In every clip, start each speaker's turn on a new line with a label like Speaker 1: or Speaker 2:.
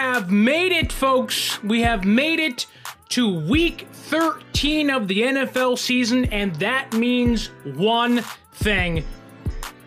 Speaker 1: Have made it, folks. We have made it to week 13 of the NFL season, and that means one thing.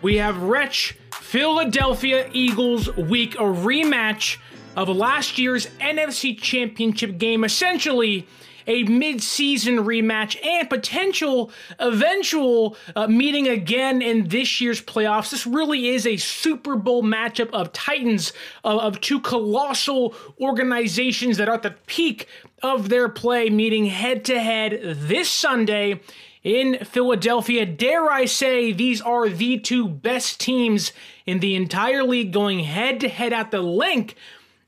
Speaker 1: We have Wretch Philadelphia Eagles week, a rematch of last year's NFC Championship game, essentially a mid-season rematch and potential eventual uh, meeting again in this year's playoffs. This really is a Super Bowl matchup of titans of, of two colossal organizations that are at the peak of their play, meeting head to head this Sunday in Philadelphia. Dare I say, these are the two best teams in the entire league going head to head at the Linc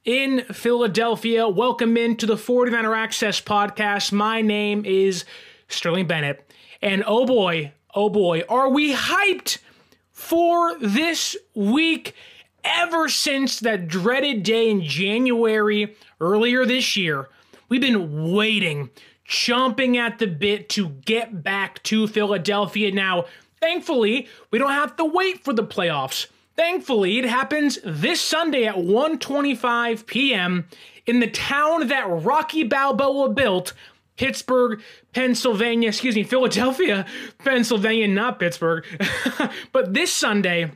Speaker 1: in Philadelphia. Welcome in to the 49er Access podcast. My name is Sterling Bennett. And oh boy, oh boy, are we hyped for this week ever since that dreaded day in January earlier this year. We've been waiting, chomping at the bit to get back to Philadelphia. Now, thankfully, we don't have to wait for the playoffs. Thankfully, it happens this Sunday at 1:25 p.m. in the town that Rocky Balboa built, Pittsburgh, Pennsylvania, excuse me, Philadelphia, Pennsylvania, not Pittsburgh. but this Sunday,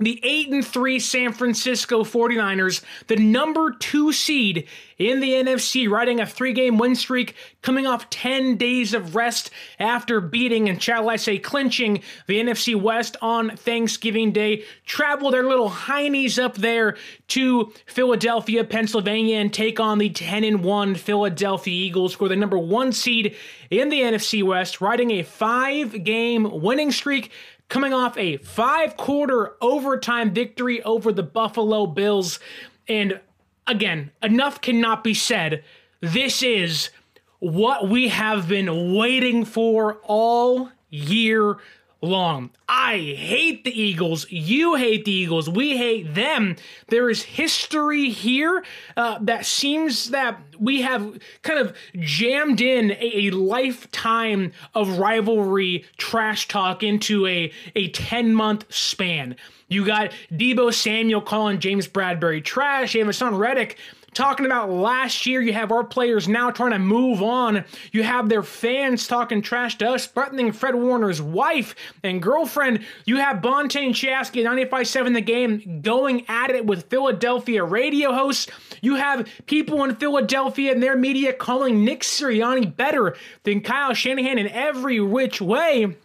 Speaker 1: the 8 and 3 San Francisco 49ers, the number 2 seed in the NFC, riding a three-game win streak, coming off 10 days of rest after beating and shall I say clinching the NFC West on Thanksgiving Day, travel their little heinies up there to Philadelphia, Pennsylvania and take on the 10 and 1 Philadelphia Eagles, who are the number 1 seed in the NFC West, riding a 5-game winning streak coming off a five quarter overtime victory over the Buffalo Bills. And again, enough cannot be said. This is what we have been waiting for all year long. I hate the Eagles. You hate the Eagles. We hate them. There is history here uh, that seems that we have kind of jammed in a, a, lifetime of rivalry trash talk into a, a 10 month span. You got Deebo Samuel calling James Bradberry trash. Haason Reddick talking about last year. You have our players now trying to move on. You have their fans talking trash to us, threatening Fred Warner's wife and girlfriend. You have Bonta Shasky, 95.7 The Game, going at it with Philadelphia radio hosts. You have people in Philadelphia and their media calling Nick Sirianni better than Kyle Shanahan in every which way.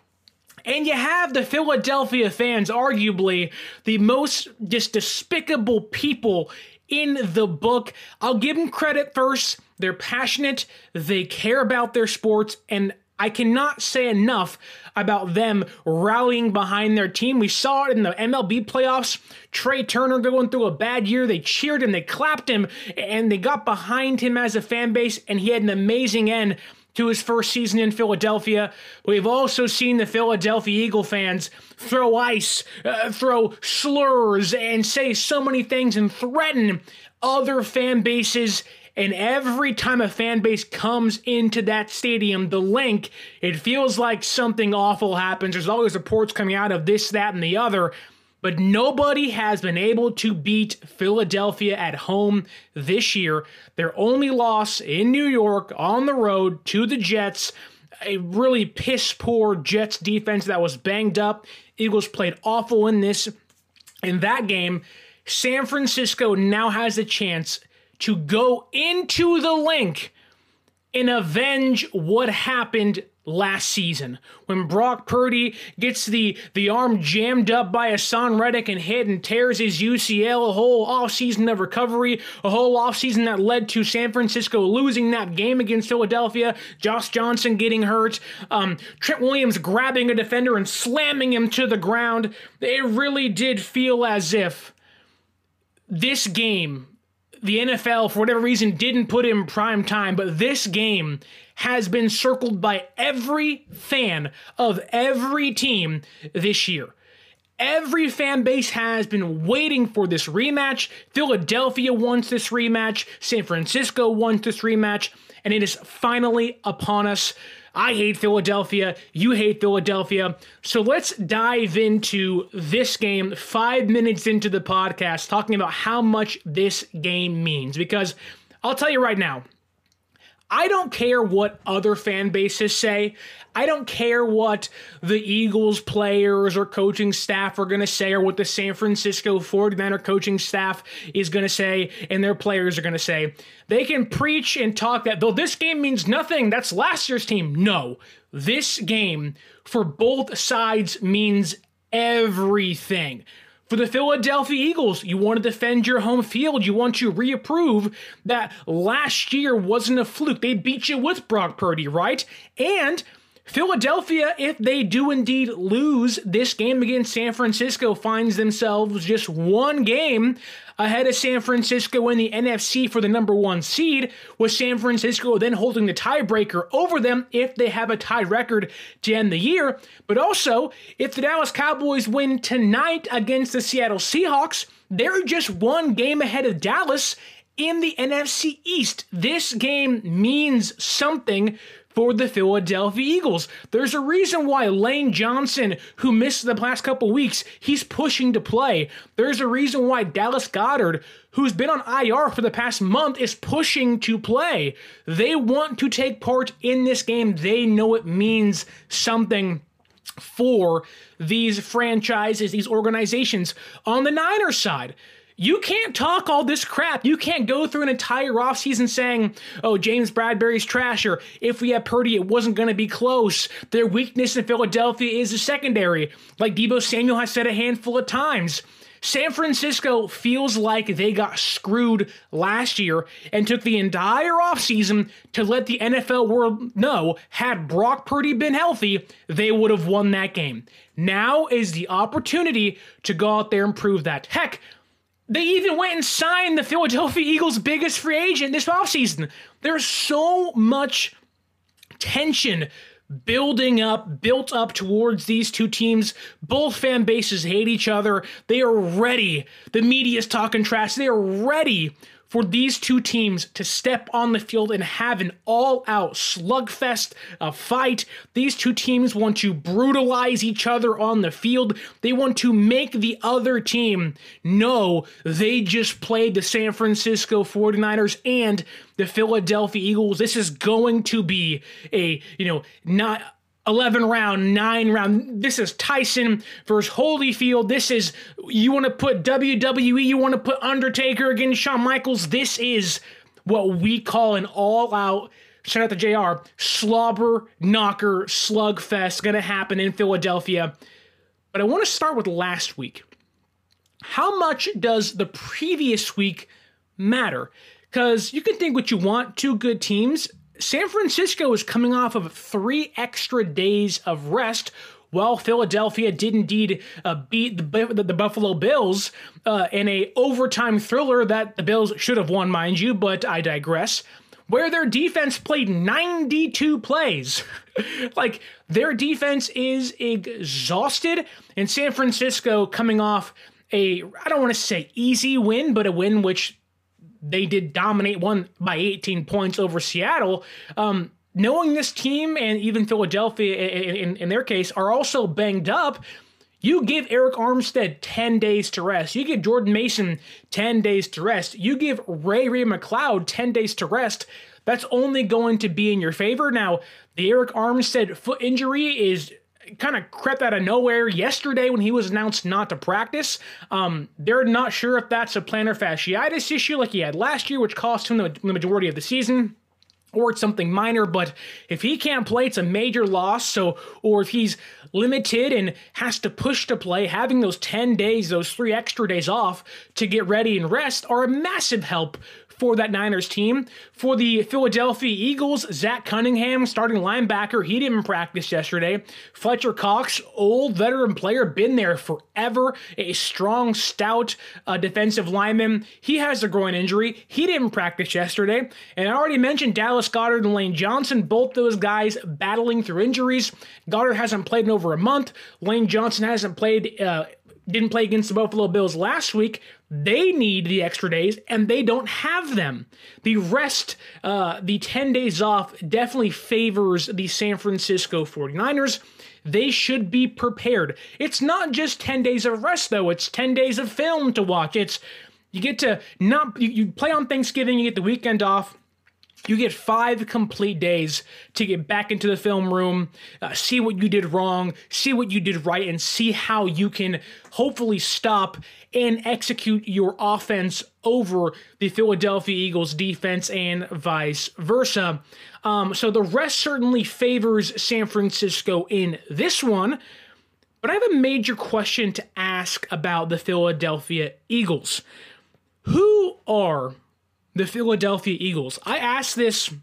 Speaker 1: And you have the Philadelphia fans, arguably the most just despicable people in the book. I'll give them credit first. They're passionate, they care about their sports, and I cannot say enough about them rallying behind their team. We saw it in the MLB playoffs. Trea Turner going through a bad year. They cheered him, they clapped him, and they got behind him as a fan base, and he had an amazing end to his first season in Philadelphia. We've also seen the Philadelphia Eagle fans throw ice, uh, throw slurs, and say so many things and threaten other fan bases. And every time a fan base comes into that stadium, the Linc, it feels like something awful happens. There's always reports coming out of this, that, and the other but nobody has been able to beat Philadelphia at home this year. Their only loss in New York on the road to the Jets, a really piss poor Jets defense that was banged up. Eagles played awful in this in that game. San Francisco now has a chance to go into the Linc and avenge what happened last season when Brock Purdy gets the, the arm jammed up by Haason Reddick and hit and tears his UCL, a whole offseason of recovery, a whole offseason that led to San Francisco losing that game against Philadelphia, Josh Johnson getting hurt, um, Trent Williams grabbing a defender and slamming him to the ground. It really did feel as if this game the NFL, for whatever reason, didn't put in prime time, but this game has been circled by every fan of every team this year. Every fan base has been waiting for this rematch. Philadelphia wants this rematch. San Francisco wants this rematch. And it is finally upon us. I hate Philadelphia. You hate Philadelphia. So let's dive into this game five minutes into the podcast, talking about how much this game means. Because I'll tell you right now, I don't care what other fan bases say. I don't care what the Eagles players or coaching staff are going to say or what the San Francisco 49er coaching staff is going to say and their players are going to say. They can preach and talk that though this game means nothing, that's last year's team. No, this game for both sides means everything. For the Philadelphia Eagles, you want to defend your home field. You want to reapprove that last year wasn't a fluke. They beat you with Brock Purdy, right? And Philadelphia, if they do indeed lose this game against San Francisco, finds themselves just one game ahead of San Francisco in the NFC for the number one seed, with San Francisco then holding the tiebreaker over them if they have a tied record to end the year. But also, if the Dallas Cowboys win tonight against the Seattle Seahawks, they're just one game ahead of Dallas in the NFC East. This game means something for the Philadelphia Eagles. There's a reason why Lane Johnson, who missed the past couple weeks, he's pushing to play. There's a reason why Dallas Goedert, who's been on IR for the past month, is pushing to play. They want to take part in this game. They know it means something for these franchises, these organizations. On the Niners side, you can't talk all this crap. You can't go through an entire offseason saying, oh, James Bradberry's trash, or if we had Purdy, it wasn't going to be close. Their weakness in Philadelphia is the secondary, like Deebo Samuel has said a handful of times. San Francisco feels like they got screwed last year and took the entire offseason to let the NFL world know had Brock Purdy been healthy, they would have won that game. Now is the opportunity to go out there and prove that. Heck, they even went and signed the Philadelphia Eagles' biggest free agent this offseason. There's so much tension building up, built up towards these two teams. Both fan bases hate each other. They are ready. The media's talking trash. They are ready for these two teams to step on the field and have an all out slugfest, a fight. These two teams want to brutalize each other on the field. They want to make the other team know they just played the San Francisco 49ers and the Philadelphia Eagles. This is going to be a, you know, not 11 round, 9 round. This is Tyson versus Holyfield. This is, you want to put WWE, you want to put Undertaker against Shawn Michaels. This is what we call an all out, shout out to JR, slobber knocker slugfest going to happen in Philadelphia. But I want to start with last week. How much does the previous week matter? Because you can think what you want, two good teams San Francisco is coming off of three extra days of rest. While Philadelphia did indeed uh, beat the, the, the, Buffalo Bills uh, in a overtime thriller that the Bills should have won, mind you, but I digress. Where their defense played 92 plays. like, their defense is exhausted, and San Francisco coming off a, I don't want to say easy win, but a win which they did dominate one by 18 points over Seattle. Um, knowing this team and even Philadelphia in, in, in, their case are also banged up, you give Arik Armstead 10 days to rest. You give Jordan Mason 10 days to rest. You give Ray Ray McCloud 10 days to rest. That's only going to be in your favor. Now, the Arik Armstead foot injury is kind of crept out of nowhere yesterday when he was announced not to practice. Um, they're not sure if that's a plantar fasciitis issue like he had last year, which cost him the, the majority of the season or it's something minor, but if he can't play, it's a major loss. So, or if he's limited and has to push to play, having those 10 days, those three extra days off to get ready and rest are a massive help for that Niners team. For the Philadelphia Eagles, Zach Cunningham, starting linebacker, he didn't practice yesterday. Fletcher Cox, old veteran player, been there forever, a strong, stout uh, defensive lineman. He has a groin injury. He didn't practice yesterday. And I already mentioned Dallas Goedert and Lane Johnson, both those guys battling through injuries. Goedert hasn't played in over a month. Lane Johnson hasn't played. Uh, didn't play against the Buffalo Bills last week. They need the extra days, and they don't have them. The rest, uh, the 10 days off, definitely favors the San Francisco 49ers. They should be prepared. It's not just 10 days of rest, though, it's 10 days of film to watch. It's you get to not, you, you play on Thanksgiving, you get the weekend off you get five complete days to get back into the film room, uh, see what you did wrong, see what you did right, and see how you can hopefully stop and execute your offense over the Philadelphia Eagles defense and vice versa. Um, so the rest certainly favors San Francisco in this one. But I have a major question to ask about the Philadelphia Eagles. Who are the Philadelphia Eagles. I asked this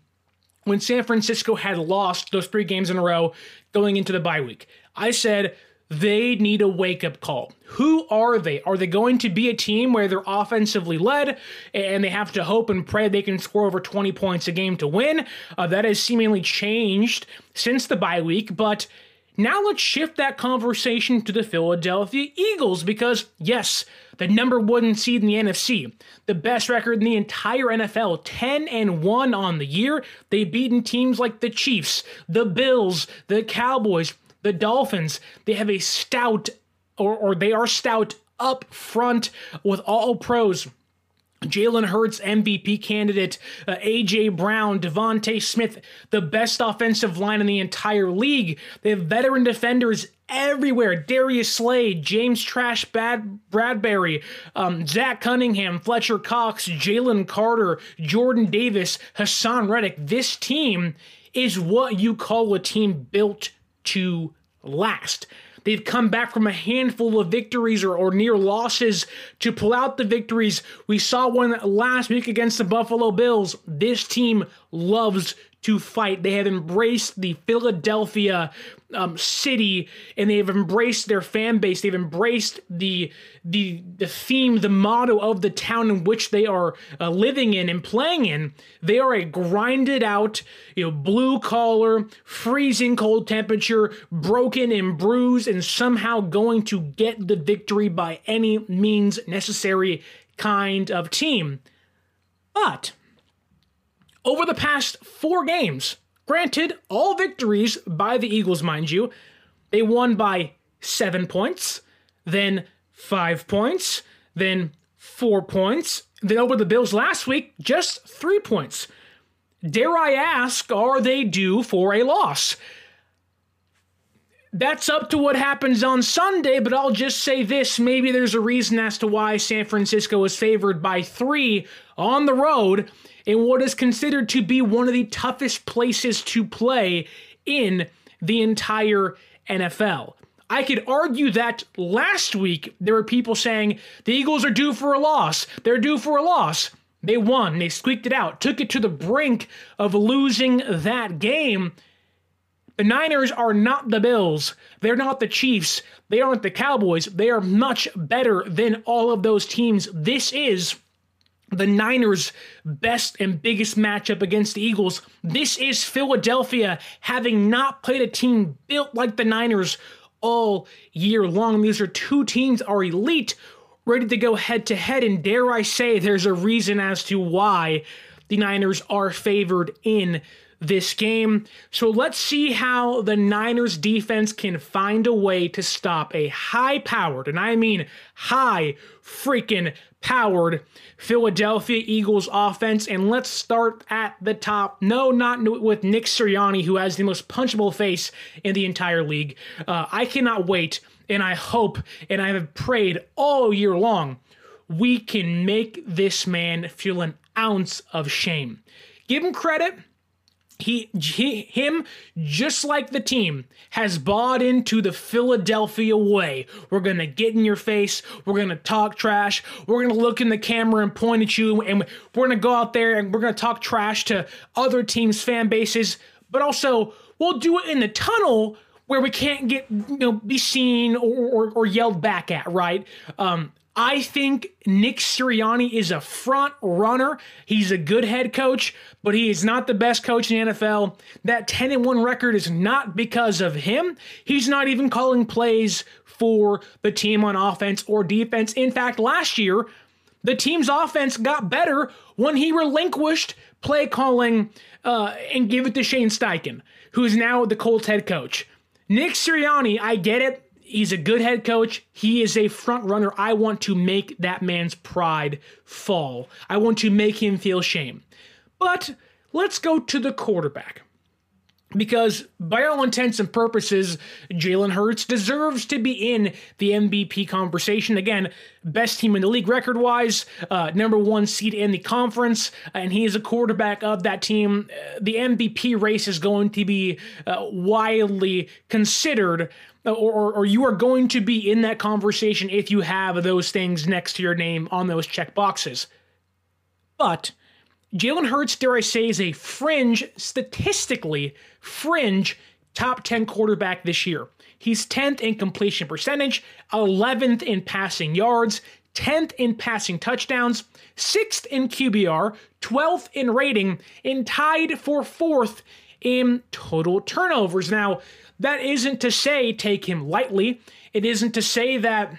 Speaker 1: when San Francisco had lost those three games in a row going into the bye week. I said they need a wake up call. Who are they? Are they going to be a team where they're offensively led and they have to hope and pray they can score over 20 points a game to win? Uh, that has seemingly changed since the bye week, but now let's shift that conversation to the Philadelphia Eagles because, yes, the number one seed in the NFC, the best record in the entire NFL, 10 and 1 on the year. They've beaten teams like the Chiefs, the Bills, the Cowboys, the Dolphins. They have a stout, or, or they are stout up front with all pros Jalen Hurts, MVP candidate, uh, A.J. Brown, DeVonta Smith, the best offensive line in the entire league. They have veteran defenders everywhere. Darius Slay, James Trash Bad Bradberry, um, Zach Cunningham, Fletcher Cox, Jalen Carter, Jordan Davis, Haason Reddick. This team is what you call a team built to last. They've come back from a handful of victories or, or near losses to pull out the victories. We saw one last week against the Buffalo Bills. This team loves to fight. They have embraced the Philadelphia um, city and they have embraced their fan base. They've embraced the the the theme, the motto of the town in which they are uh, living in and playing in. They are a grinded out, you know, blue collar, freezing cold temperature, broken and bruised, and somehow going to get the victory by any means necessary kind of team. But over the past four games, Granted, all victories by the Eagles, mind you. They won by seven points, then five points, then four points. Then over the Bills last week, just three points. Dare I ask, are they due for a loss? That's up to what happens on Sunday, but I'll just say this maybe there's a reason as to why San Francisco is favored by three on the road in what is considered to be one of the toughest places to play in the entire NFL. I could argue that last week there were people saying the Eagles are due for a loss. They're due for a loss. They won. They squeaked it out, took it to the brink of losing that game. The Niners are not the Bills. They're not the Chiefs. They aren't the Cowboys. They are much better than all of those teams. This is the Niners' best and biggest matchup against the Eagles. This is Philadelphia having not played a team built like the Niners all year long. These are two teams are elite, ready to go head to head, and dare I say, there's a reason as to why the Niners are favored in this game. So let's see how the Niners defense can find a way to stop a high powered, and I mean high freaking powered Philadelphia Eagles offense. And let's start at the top. No, not with Nick Sirianni, who has the most punchable face in the entire league. Uh, I cannot wait, and I hope, and I have prayed all year long, we can make this man feel an ounce of shame. Give him credit he, he, him, just like the team, has bought into the Philadelphia way. We're gonna get in your face. We're gonna talk trash. We're gonna look in the camera and point at you, and we're gonna go out there and we're gonna talk trash to other teams' fan bases. But also, we'll do it in the tunnel where we can't get you know be seen or, or, or yelled back at. Right? Um, I think Nick Sirianni is a front runner. He's a good head coach, but he is not the best coach in the NFL. That 10 and 1 record is not because of him. He's not even calling plays for the team on offense or defense. In fact, last year, the team's offense got better when he relinquished play calling uh, and gave it to Shane Steichen, who's now the Colts head coach. Nick Sirianni, I get it. He's a good head coach. He is a front runner. I want to make that man's pride fall. I want to make him feel shame. But let's go to the quarterback. Because by all intents and purposes, Jalen Hurts deserves to be in the MVP conversation. Again, best team in the league record wise, uh, number one seed in the conference, and he is a quarterback of that team. Uh, the MVP race is going to be uh, widely considered Uh, or, or, or, you are going to be in that conversation if you have those things next to your name on those check boxes. But Jalen Hurts, dare I say, is a fringe, statistically fringe top 10 quarterback this year. He's 10th in completion percentage, 11th in passing yards, 10th in passing touchdowns, 6th in QBR, 12th in rating, and tied for 4th in total turnovers. Now, that isn't to say take him lightly. It isn't to say that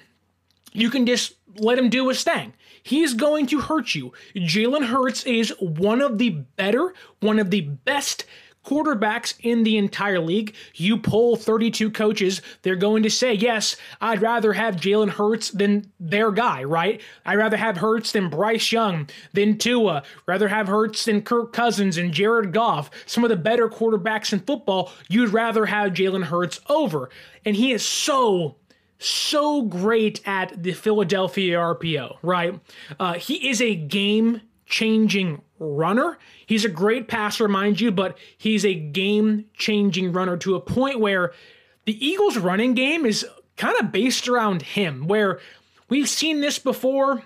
Speaker 1: you can just let him do his thing. He's going to hurt you. Jalen Hurts is one of the better, one of the best quarterbacks in the entire league. You poll 32 coaches, they're going to say, yes, I'd rather have Jalen Hurts than their guy, right? I'd rather have Hurts than Bryce Young, than Tua, rather have Hurts than Kirk Cousins and Jared Goff. Some of the better quarterbacks in football, you'd rather have Jalen Hurts over. And he is so so great at the Philadelphia RPO, right? Uh, he is a game changing runner. He's a great passer, mind you, but he's a game changing runner to a point where the Eagles' running game is kind of based around him, where we've seen this before.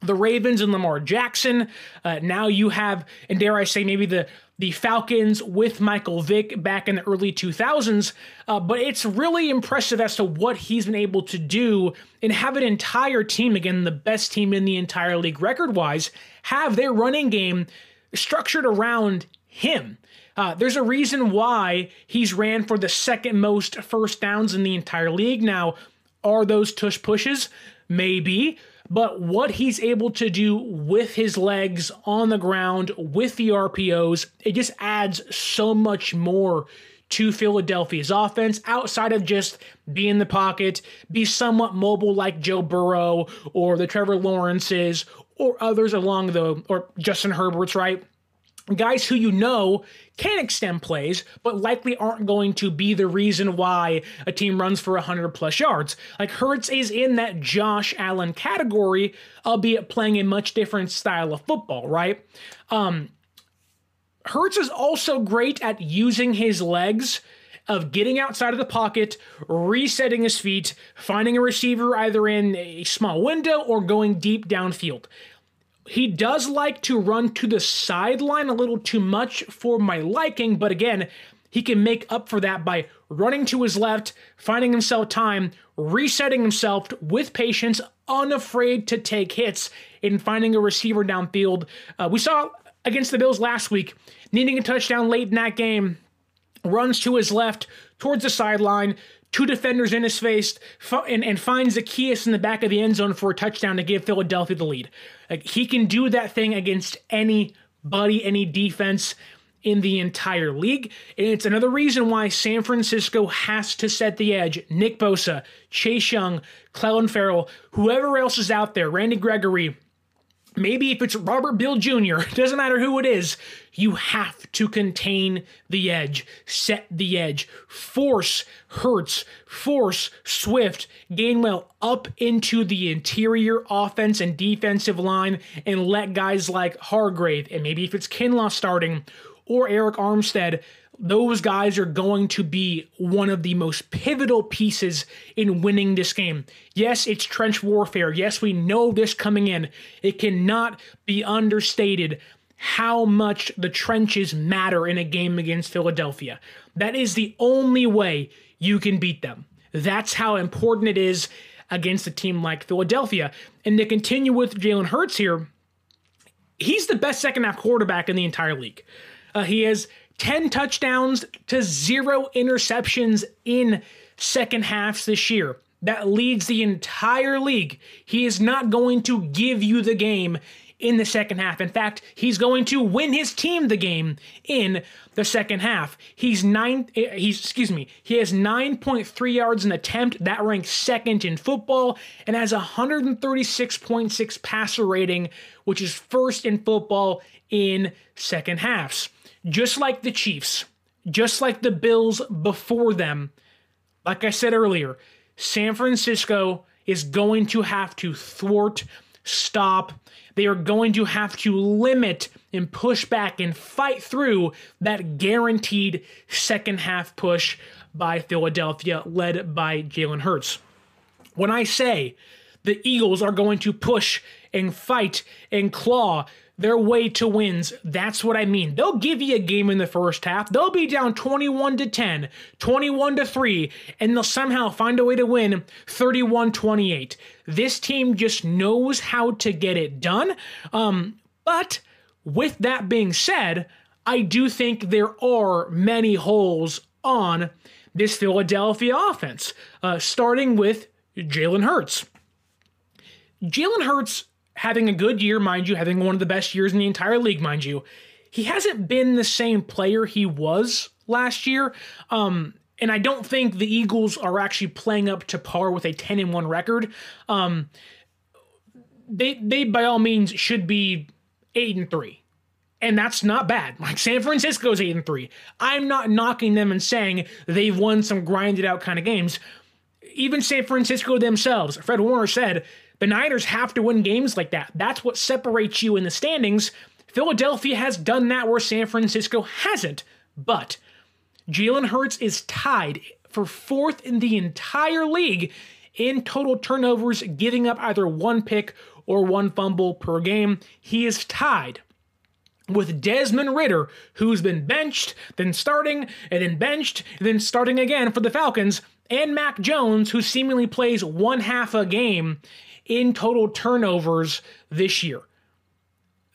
Speaker 1: The Ravens and Lamar Jackson. Uh, now you have, and dare I say, maybe the the Falcons with Michael Vick back in the early 2000s. Uh, but it's really impressive as to what he's been able to do and have an entire team, again, the best team in the entire league record wise, have their running game structured around him. Uh, there's a reason why he's ran for the second most first downs in the entire league. Now, are those tush pushes? Maybe. But what he's able to do with his legs on the ground, with the RPOs, it just adds so much more to Philadelphia's offense outside of just be in the pocket, be somewhat mobile like Joe Burrow or the Trevor Lawrences or others along the, or Justin Herbert's, right? Guys who you know can extend plays, but likely aren't going to be the reason why a team runs for 100 plus yards. Like Hurts is in that Josh Allen category, albeit playing a much different style of football, right? Um, Hurts is also great at using his legs of getting outside of the pocket, resetting his feet, finding a receiver either in a small window or going deep downfield. He does like to run to the sideline a little too much for my liking, but again, he can make up for that by running to his left, finding himself time, resetting himself with patience, unafraid to take hits, and finding a receiver downfield. Uh, we saw against the Bills last week, needing a touchdown late in that game, runs to his left towards the sideline, two defenders in his face, and, and finds Zaccheaus in the back of the end zone for a touchdown to give Philadelphia the lead. Like, he can do that thing against anybody, any defense in the entire league. And it's another reason why San Francisco has to set the edge. Nick Bosa, Chase Young, Clelin Ferrell, whoever else is out there, Randy Gregory, maybe if it's Robert Beal Jr., doesn't matter who it is, you have to contain the edge, set the edge, force Hurts, force Swift, Gainwell up into the interior offense and defensive line, and let guys like Hargrave, and maybe if it's Kinlaw starting, or Arik Armstead those guys are going to be one of the most pivotal pieces in winning this game. Yes, it's trench warfare. Yes, we know this coming in. It cannot be understated how much the trenches matter in a game against Philadelphia. That is the only way you can beat them. That's how important it is. against a team like Philadelphia. And to continue with Jalen Hurts here, he's the best second half quarterback in the entire league. Uh, he has 10 touchdowns to zero interceptions in second halves this year. That leads the entire league. He is not going to give you the game in the second half. In fact, he's going to win his team the game in the second half. He's nine. He's excuse me. He has 9.3 yards an attempt. That ranks second in football and has 136.6 passer rating, which is first in football in second halves. Just like the Chiefs, just like the Bills before them. Like I said earlier, San Francisco is going to have to thwart, stop, they are going to have to limit and push back and fight through that guaranteed second half push by Philadelphia, led by Jalen Hurts. When I say the Eagles are going to push and fight and claw their way to wins. That's what I mean. They'll give you a game in the first half. They'll be down 21 to 10, 21 to 3, and they'll somehow find a way to win 31 28. This team just knows how to get it done. Um, but with that being said, I do think there are many holes on this Philadelphia offense, uh, starting with Jalen Hurts. Jalen Hurts having a good year, mind you, having one of the best years in the entire league, mind you. He hasn't been the same player he was last year. Um, and I don't think the Eagles are actually playing up to par with a 10 and 1 record. Um, they they by all means should be 8 and 3. And that's not bad. Like San Francisco's 8 and 3. I'm not knocking them and saying they've won some grinded out kind of games. Even San Francisco themselves, Fred Warner said the Niners have to win games like that. That's what separates you in the standings. Philadelphia has done that where San Francisco hasn't. But Jalen Hurts is tied for fourth in the entire league in total turnovers, giving up either one pick or one fumble per game. He is tied with Desmond Ridder, who's been benched, then starting, and then benched, then starting again for the Falcons, and Mac Jones, who seemingly plays one half a game in total turnovers this year.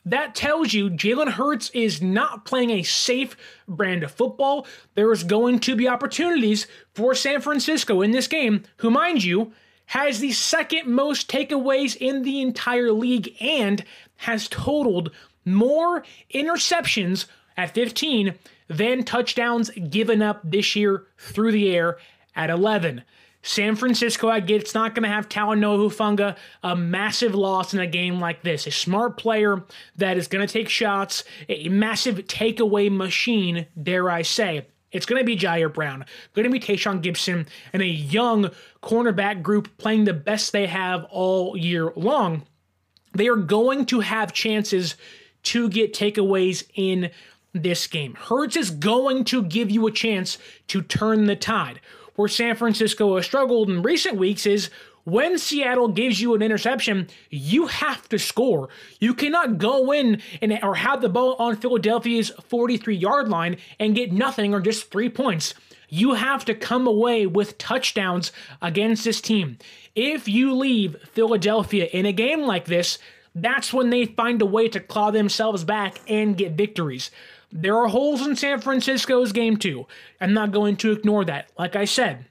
Speaker 1: That tells you Jalen Hurts is not playing a safe brand of football. There is going to be opportunities for San Francisco in this game, who, mind you, has the second most takeaways in the entire league and has totaled more interceptions at 15 than touchdowns given up this year through the air at 11. San Francisco, I get it's not going to have Talanoa Hufanga, a massive loss in a game like this. A smart player that is going to take shots, a massive takeaway machine, dare I say. It's going to be Ji'Ayir Brown, going to be Tashaun Gipson, and a young cornerback group playing the best they have all year long. They are going to have chances to get takeaways in this game. Hurts is going to give you a chance to turn the tide where San Francisco has struggled in recent weeks is when Seattle gives you an interception, you have to score. You cannot go in and or have the ball on Philadelphia's 43 yard line and get nothing or just three points. You have to come away with touchdowns against this team. If you leave Philadelphia in a game like this, that's when they find a way to claw themselves back and get victories. There are holes in San Francisco's game too. I'm not going to ignore that. Like I said,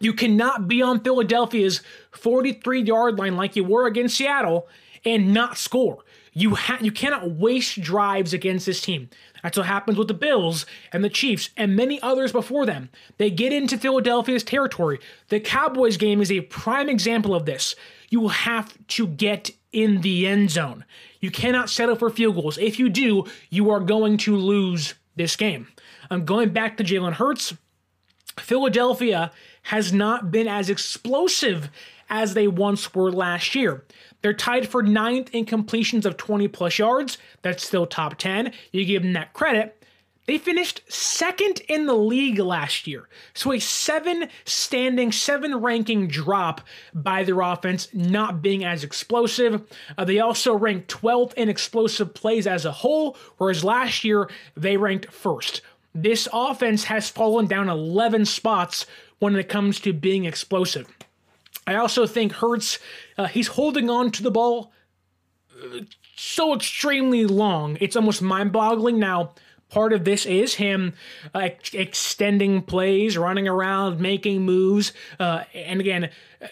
Speaker 1: you cannot be on Philadelphia's 43 yard line like you were against Seattle and not score. You ha- you cannot waste drives against this team. That's what happens with the Bills and the Chiefs and many others before them. They get into Philadelphia's territory. The Cowboys game is a prime example of this. You will have to get in the end zone. You cannot settle for field goals. If you do, you are going to lose this game. I'm going back to Jalen Hurts. Philadelphia has not been as explosive as they once were last year. They're tied for ninth in completions of 20 plus yards. That's still top 10. You give them that credit. They finished second in the league last year. So a seven standing, seven ranking drop by their offense, not being as explosive. Uh, they also ranked 12th in explosive plays as a whole, whereas last year they ranked first. This offense has fallen down 11 spots when it comes to being explosive. I also think Hurts, uh, he's holding on to the ball uh, so extremely long. It's almost mind boggling. Now, part of this is him uh, ex- extending plays, running around, making moves, uh, and again, uh,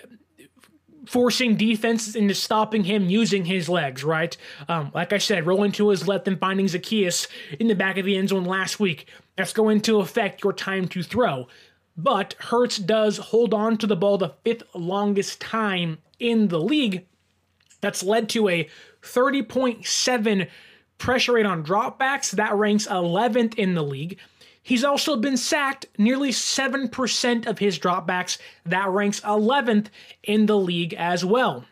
Speaker 1: forcing defenses into stopping him using his legs, right? Um, like I said, rolling to his left and finding Zaccheaus in the back of the end zone last week. That's going to affect your time to throw. But Hurts does hold on to the ball the fifth longest time in the league. That's led to a 30.7 pressure rate on dropbacks. That ranks 11th in the league. He's also been sacked nearly 7% of his dropbacks. That ranks 11th in the league as well.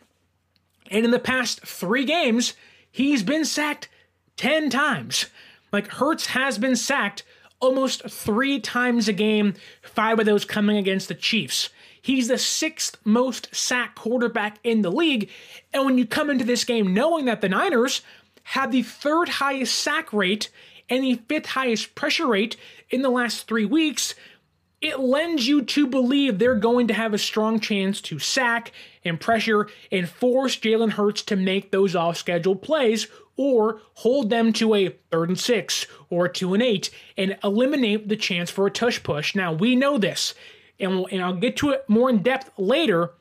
Speaker 1: And in the past three games, he's been sacked 10 times. Like Hurts has been sacked almost three times a game, five of those coming against the Chiefs. He's the sixth most sacked quarterback in the league. And when you come into this game knowing that the Niners have the third highest sack rate and the fifth highest pressure rate in the last three weeks, it lends you to believe they're going to have a strong chance to sack and pressure and force Jalen Hurts to make those off schedule plays or hold them to a third and six or two and eight and eliminate the chance for a tush push. Now, we know this, and, we'll, and I'll get to it more in depth later.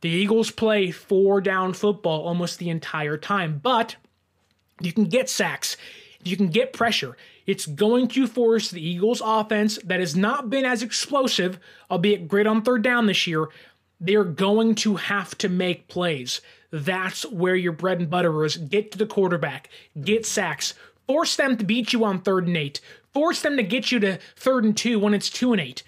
Speaker 1: The Eagles play four down football almost the entire time, but you can get sacks, you can get pressure. It's going to force the Eagles' offense that has not been as explosive, albeit great on third down this year. They're going to have to make plays. That's where your bread and butter is. Get to the quarterback, get sacks, force them to beat you on third and eight, force them to get you to third and two when it's two and eight.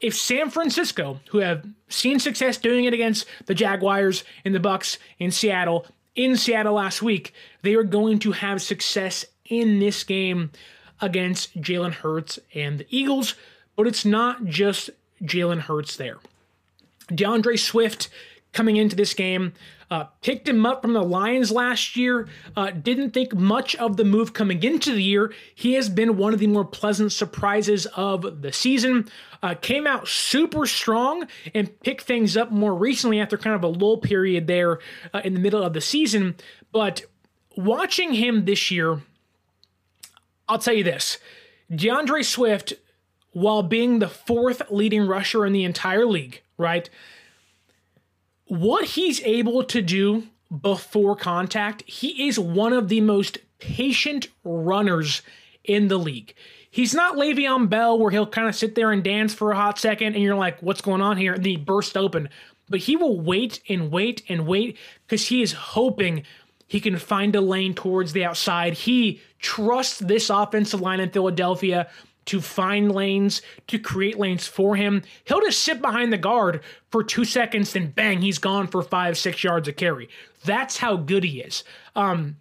Speaker 1: If San Francisco, who have seen success doing it against the Jaguars and the Bucs in Seattle, in Seattle last week, they are going to have success in this game against Jalen Hurts and the Eagles. But it's not just Jalen Hurts there. DeAndre Swift coming into this game. Uh, picked him up from the Lions last year. Uh, didn't think much of the move coming into the year. He has been one of the more pleasant surprises of the season. Uh, came out super strong and picked things up more recently after kind of a lull period there uh, in the middle of the season. But watching him this year, I'll tell you this DeAndre Swift, while being the fourth leading rusher in the entire league, right? what he's able to do before contact, he is one of the most patient runners in the league. He's not Le'Veon Bell where he'll kind of sit there and dance for a hot second and you're like, what's going on here? And then he bursts open. But he will wait and wait and wait because he is hoping he can find a lane towards the outside. He trusts this offensive line in Philadelphia to find lanes, to create lanes for him. He'll just sit behind the guard for two seconds, then bang, he's gone for five, six yards of carry. That's how good he is. Um,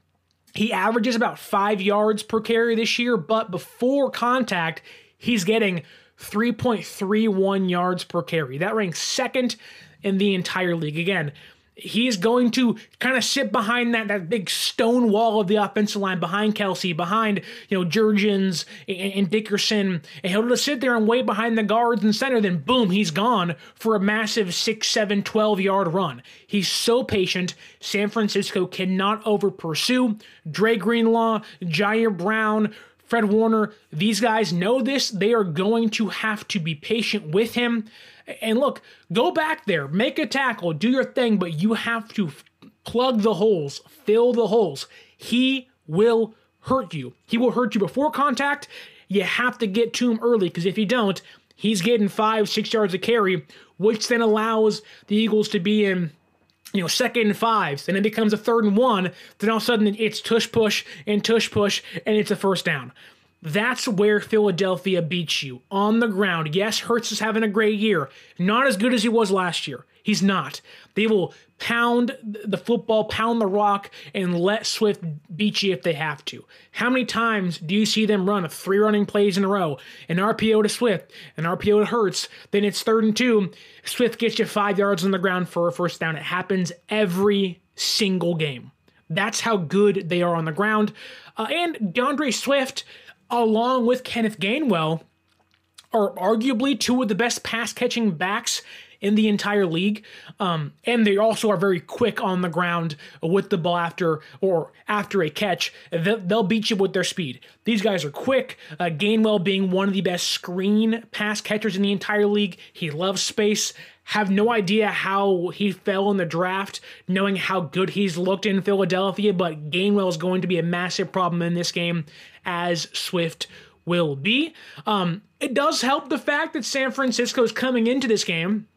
Speaker 1: he averages about five yards per carry this year, but before contact, he's getting 3.31 yards per carry. That ranks second in the entire league. Again, he's going to kind of sit behind that, that big stone wall of the offensive line behind Kelce, behind, you know, Jurgens and, and, Dickerson. And he'll just sit there and wait behind the guards and center. Then boom, he's gone for a massive 6, 7, 12 yard run. He's so patient. San Francisco cannot over pursue. Dre Greenlaw, Ji'Ayir Brown, Fred Warner, these guys know this. They are going to have to be patient with him. And look, go back there, make a tackle, do your thing, but you have to plug the holes, fill the holes. He will hurt you. He will hurt you before contact. You have to get to him early because if you don't, he's getting five, six yards of carry, which then allows the Eagles to be in you know, second and fives, and it becomes a third and one, then all of a sudden it's tush push and tush push, and it's a first down. That's where Philadelphia beats you on the ground. Yes, Hurts is having a great year. Not as good as he was last year. He's not. They will pound the football, pound the rock, and let Swift beat you if they have to. How many times do you see them run three running plays in a row? An RPO to Swift, an RPO to Hurts, then it's third and two. Swift gets you five yards on the ground for a first down. It happens every single game. That's how good they are on the ground. Uh, and D'Andre Swift along with Kenneth Gainwell, are arguably two of the best pass catching backs in the entire league. Um, and they also are very quick on the ground with the ball after or after a catch. They'll, beat you with their speed. These guys are quick. Uh, Gainwell being one of the best screen pass catchers in the entire league. He loves space. Have no idea how he fell in the draft, knowing how good he's looked in Philadelphia, but Gainwell is going to be a massive problem in this game, as Swift will be. Um, it does help the fact that San Francisco is coming into this game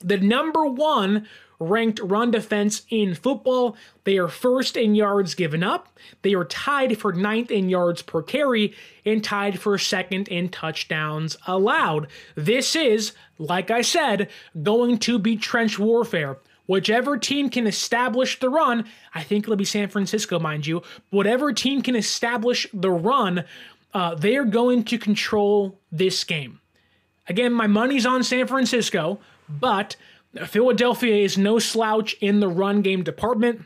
Speaker 1: the number one ranked run defense in football. They are first in yards given up. They are tied for ninth in yards per carry and tied for second in touchdowns allowed. This is, like I said, going to be trench warfare. Whichever team can establish the run, I think it'll be San Francisco, mind you. Whatever team can establish the run, uh, they are going to control this game. Again, my money's on San Francisco, but Philadelphia is no slouch in the run game department,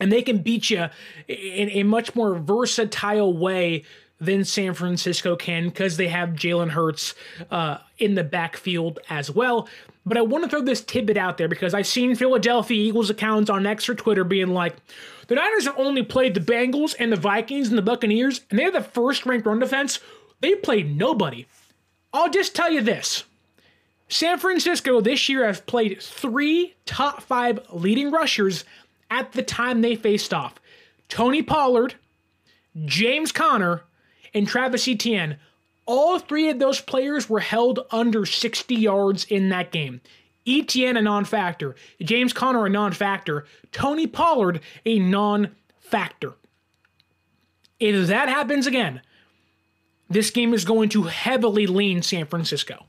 Speaker 1: and they can beat you in a much more versatile way than San Francisco can because they have Jalen Hurts uh, in the backfield as well. But I want to throw this tidbit out there because I've seen Philadelphia Eagles accounts on X or Twitter being like, the Niners have only played the Bengals and the Vikings and the Buccaneers, and they're the first ranked run defense. They played nobody. I'll just tell you this. San Francisco this year have played three top five leading rushers at the time they faced off Tony Pollard, James Conner, and Travis Etienne. All three of those players were held under 60 yards in that game. Etienne, a non factor. James Conner, a non factor. Tony Pollard, a non factor. If that happens again, this game is going to heavily lean San Francisco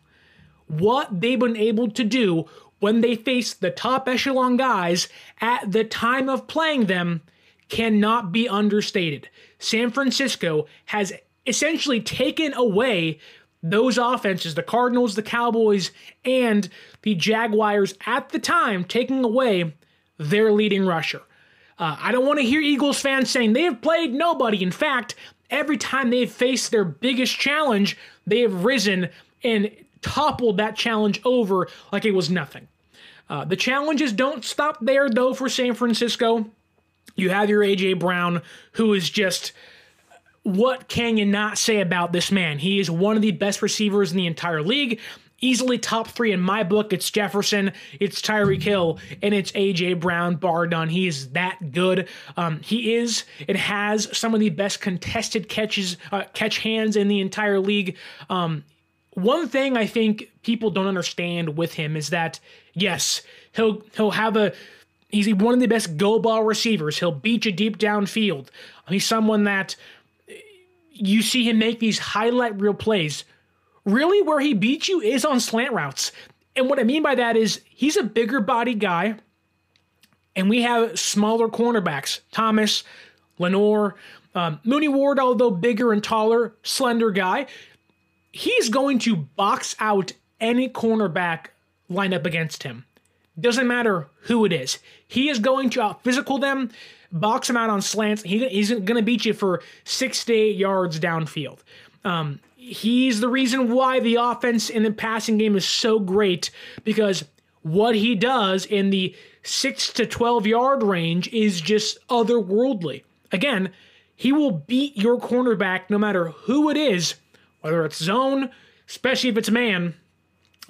Speaker 1: what they've been able to do when they face the top echelon guys at the time of playing them cannot be understated. San Francisco has essentially taken away those offenses, the Cardinals, the Cowboys, and the Jaguars at the time, taking away their leading rusher. Uh, I don't want to hear Eagles fans saying they have played nobody. In fact, every time they've faced their biggest challenge, they have risen and toppled that challenge over like it was nothing. Uh, the challenges don't stop there, though, for San Francisco. You have your A.J. Brown, who is just. What can you not say about this man? He is one of the best receivers in the entire league. Easily top three in my book. It's Jefferson, it's Tyreek Hill, and it's AJ Brown, bar none. He is that good. Um, he is and has some of the best contested catches, uh, catch hands in the entire league. Um, one thing I think people don't understand with him is that yes, he'll he'll have a he's one of the best go ball receivers. He'll beat you deep downfield. He's someone that you see him make these highlight reel plays. Really, where he beats you is on slant routes. And what I mean by that is he's a bigger body guy, and we have smaller cornerbacks. Thomas, Lenoir, um, Mooney Ward, although bigger and taller, slender guy he's going to box out any cornerback lineup against him. Doesn't matter who it is. He is going to out physical them, box him out on slants. He, he's going to beat you for six to eight yards downfield. Um, he's the reason why the offense in the passing game is so great because what he does in the six to 12 yard range is just otherworldly. Again, he will beat your cornerback no matter who it is whether it's zone, especially if it's man,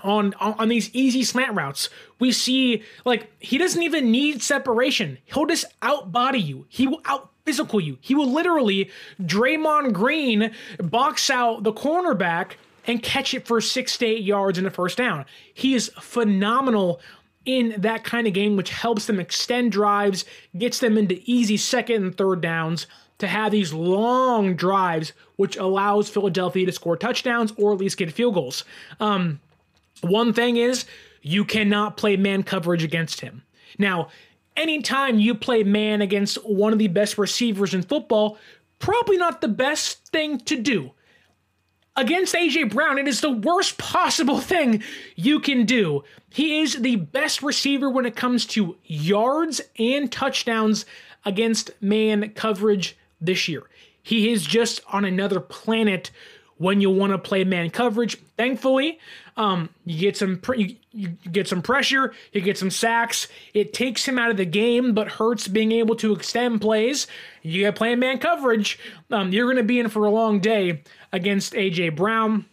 Speaker 1: on, on these easy slant routes. We see like he doesn't even need separation. He'll just outbody you. He will out physical you. He will literally Draymond Green box out the cornerback and catch it for six to eight yards in the first down. He is phenomenal in that kind of game, which helps them extend drives, gets them into easy second and third downs to have these long drives, which allows Philadelphia to score touchdowns or at least get field goals. Um, one thing is, you cannot play man coverage against him. Now, anytime you play man against one of the best receivers in football, probably not the best thing to do. Against AJ Brown, it is the worst possible thing you can do. He is the best receiver when it comes to yards and touchdowns against man coverage this year. He is just on another planet when you want to play man coverage. Thankfully, um, you get some you, you get some pressure, you get some sacks. It takes him out of the game, but hurts being able to extend plays. You get playing man coverage. Um, you're going to be in for a long day against AJ Brown.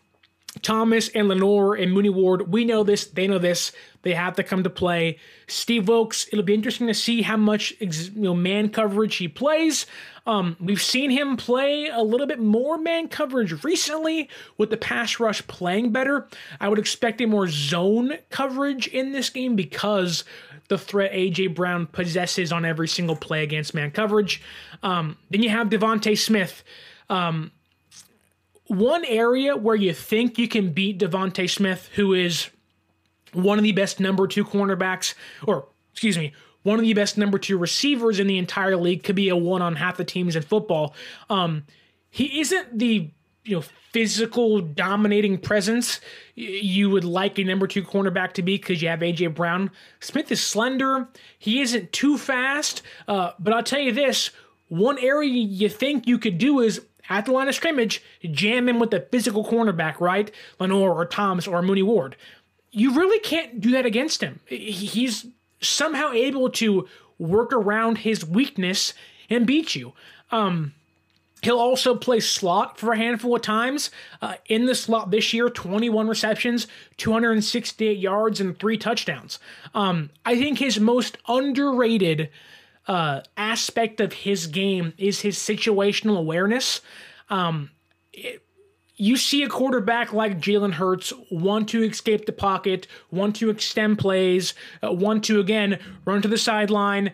Speaker 1: Thomas and Lenoir and Mooney Ward, we know this, they know this. They have to come to play. Steve Wilks, it'll be interesting to see how much you know man coverage he plays. Um, we've seen him play a little bit more man coverage recently with the pass rush playing better. I would expect a more zone coverage in this game because the threat AJ Brown possesses on every single play against man coverage. Um, then you have DeVonta Smith. Um, one area where you think you can beat DeVonta Smith, who is one of the best number two cornerbacks, or excuse me, one of the best number two receivers in the entire league, could be a one on half the teams in football. Um, he isn't the you know physical dominating presence you would like a number two cornerback to be because you have AJ Brown. Smith is slender. He isn't too fast, uh, but I'll tell you this: one area you think you could do is at the line of scrimmage, jam him with the physical cornerback, right? Lenoir or Thomas or Mooney Ward. You really can't do that against him. He's somehow able to work around his weakness and beat you. Um, He'll also play slot for a handful of times. Uh, in the slot this year, 21 receptions, 268 yards, and three touchdowns. Um, I think his most underrated uh, aspect of his game is his situational awareness. Um, it, you see a quarterback like Jalen Hurts want to escape the pocket, want to extend plays, uh, want to again run to the sideline,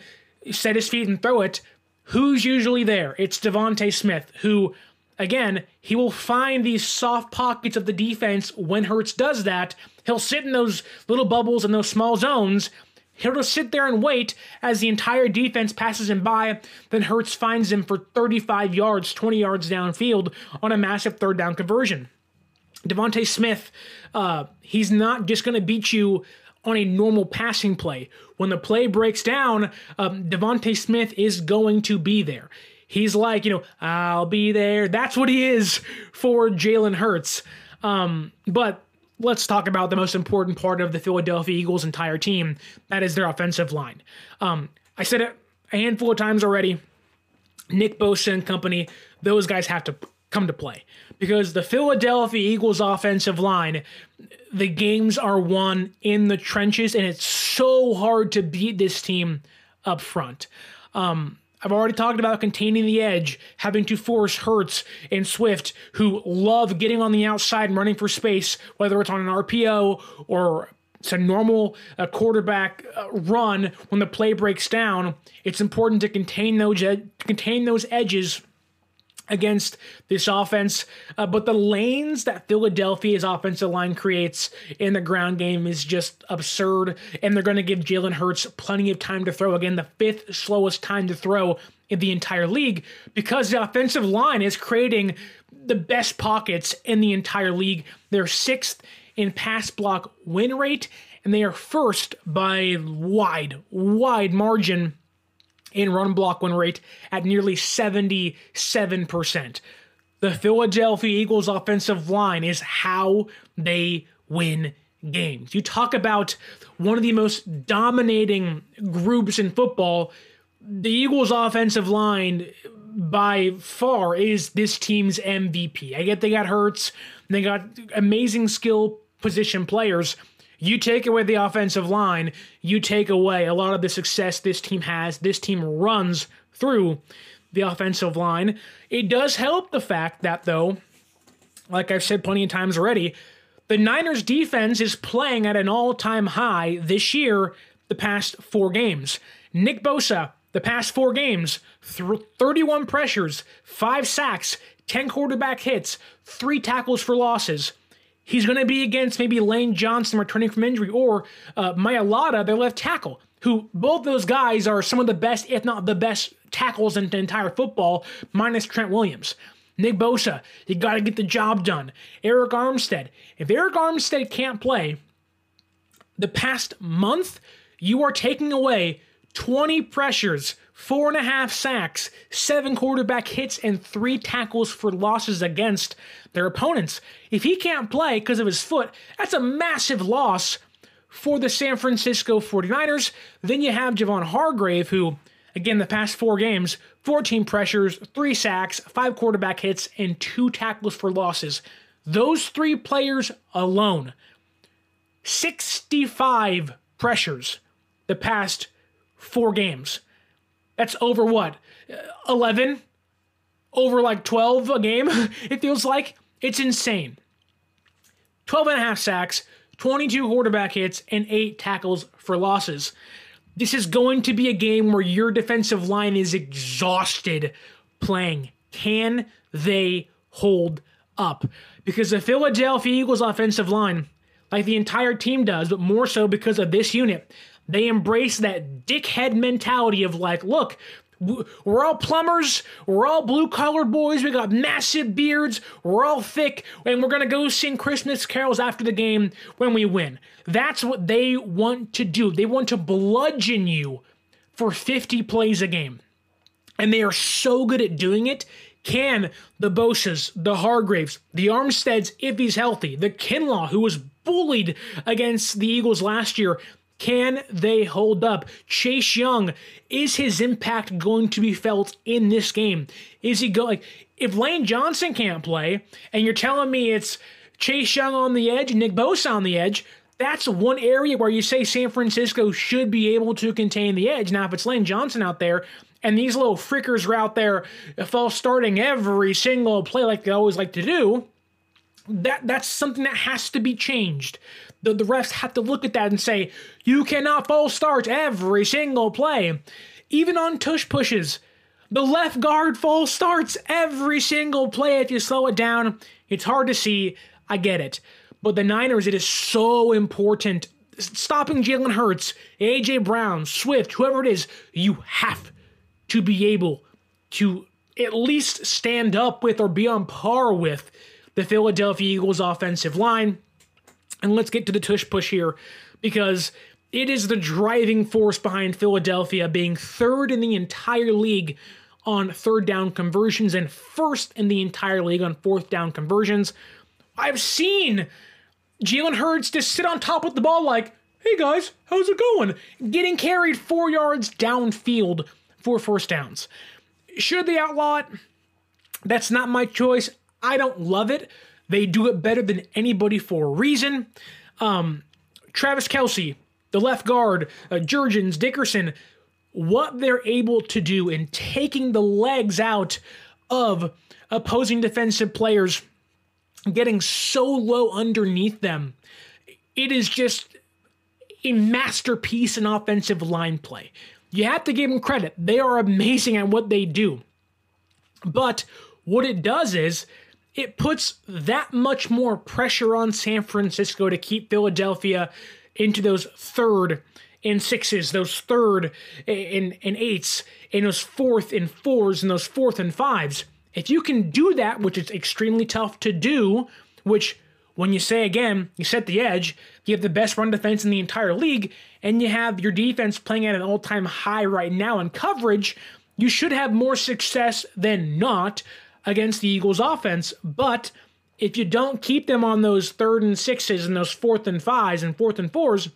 Speaker 1: set his feet and throw it. Who's usually there? It's DeVonta Smith, who, again, he will find these soft pockets of the defense when Hurts does that. He'll sit in those little bubbles and those small zones He'll just sit there and wait as the entire defense passes him by. Then Hurts finds him for 35 yards, 20 yards downfield on a massive third down conversion. DeVonta Smith, uh, he's not just going to beat you on a normal passing play. When the play breaks down, um, DeVonta Smith is going to be there. He's like, you know, I'll be there. That's what he is for Jalen Hurts. Um, but let's talk about the most important part of the Philadelphia Eagles' entire team. That is their offensive line. Um, I said it a handful of times already. Nick Bosa and company, those guys have to come to play because the Philadelphia Eagles offensive line, the games are won in the trenches, and it's so hard to beat this team up front. Um, I've already talked about containing the edge, having to force Hurts and Swift, who love getting on the outside and running for space, whether it's on an RPO or it's a normal uh, quarterback uh, run when the play breaks down. It's important to contain those ed- contain those edges against this offense. Uh, but the lanes that Philadelphia's offensive line creates in the ground game is just absurd. And they're going to give Jalen Hurts plenty of time to throw. Again, the fifth slowest time to throw in the entire league because the offensive line is creating the best pockets in the entire league. They're sixth in pass block win rate, and they are first by wide, wide margin in run block win rate at nearly 77%. The Philadelphia Eagles offensive line is how they win games. You talk about one of the most dominating groups in football, the Eagles offensive line by far is this team's MVP. I get they got Hurts, they got amazing skill position players, you take away the offensive line, you take away a lot of the success this team has. This team runs through the offensive line. It does help the fact that, though, like I've said plenty of times already, the Niners defense is playing at an all time high this year, the past four games. Nick Bosa, the past four games, th- 31 pressures, five sacks, 10 quarterback hits, three tackles for losses. He's going to be against maybe Lane Johnson returning from injury or uh, Mailata, their left tackle, who both those guys are some of the best, if not the best, tackles in the entire football, minus Trent Williams. Nick Bosa, you got to get the job done. Arik Armstead. If Arik Armstead can't play, the past month, you are taking away 20 pressures four and a half sacks, seven quarterback hits, and three tackles for losses against their opponents. If he can't play because of his foot, that's a massive loss for the San Francisco 49ers. Then you have Javon Hargrave, who, again, the past four games, 14 pressures, three sacks, five quarterback hits, and two tackles for losses. Those three players alone, 65 pressures the past four games. That's over what? 11? Over like 12 a game, it feels like. It's insane. 12 and a half sacks, 22 quarterback hits, and 8 tackles for losses. This is going to be a game where your defensive line is exhausted playing. Can they hold up? Because the Philadelphia Eagles offensive line, like the entire team does, but more so because of this unit, they embrace that dickhead mentality of like, look, we're all plumbers. We're all blue collar boys. We got massive beards. We're all thick. And we're to go sing Christmas carols after the game when we win. That's what they want to do. They want to bludgeon you for 50 plays a game. And they are so good at doing it. Can the Bosa's, the Hargraves, the Armsteads, if he's healthy, the Kinlaw, who was bullied against the Eagles last year, can they hold up? Chase Young, is his impact going to be felt in this game? Is he going? if Lane Johnson can't play, and you're telling me it's Chase Young on the edge, Nick Bosa on the edge, that's one area where you say San Francisco should be able to contain the edge. Now, if it's Lane Johnson out there, and these little frickers are out there false starting every single play like they always like to do, that that's something that has to be changed the, the refs have to look at that and say, you cannot false start every single play. Even on tush pushes, the left guard false starts every single play. If you slow it down, it's hard to see. I get it. But the Niners, it is so important. Stopping Jalen Hurts, AJ Brown, Swift, whoever it is, you have to be able to at least stand up with or be on par with the Philadelphia Eagles offensive line. And let's get to the tush push here because it is the driving force behind Philadelphia being third in the entire league on third down conversions and first in the entire league on fourth down conversions. I've seen Jalen Hurts just sit on top of the ball like, hey guys, how's it going? Getting carried four yards downfield for first downs. Should they outlaw it? That's not my choice. I don't love it, they do it better than anybody for a reason. Um, Travis Kelce, the left guard, uh, Jurgens, Dickerson, what they're able to do in taking the legs out of opposing defensive players, getting so low underneath them, it is just a masterpiece in offensive line play. You have to give them credit. They are amazing at what they do. But what it does is it puts that much more pressure on San Francisco to keep Philadelphia into those third and sixes, those third and, and eights, and those fourth and fours, and those fourth and fives. If you can do that, which is extremely tough to do, which when you say again, you set the edge, you have the best run defense in the entire league, and you have your defense playing at an all time high right now in coverage, you should have more success than not against the Eagles offense. But if you don't keep them on those third and sixes and those fourth and fives and fourth and fours,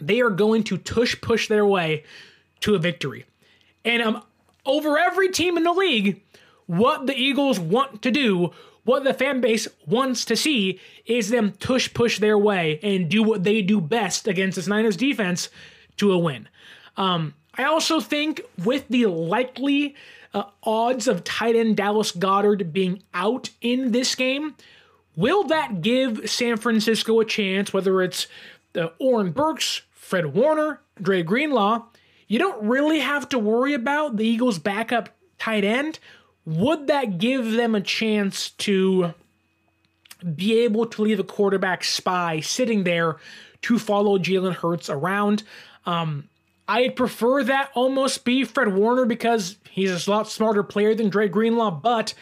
Speaker 1: they are going to tush push their way to a victory. And um, over every team in the league, what the Eagles want to do, what the fan base wants to see, is them tush push their way and do what they do best against this Niners defense to a win. Um, I also think with the likely uh, odds of tight end Dallas Goedert being out in this game. Will that give San Francisco a chance, whether it's the Oren Burks, Fred Warner, Dre Greenlaw? You don't really have to worry about the Eagles' backup tight end. Would that give them a chance to be able to leave a quarterback spy sitting there to follow Jalen Hurts around? Um, I'd prefer that almost be Fred Warner because he's a lot smarter player than Dre Greenlaw, but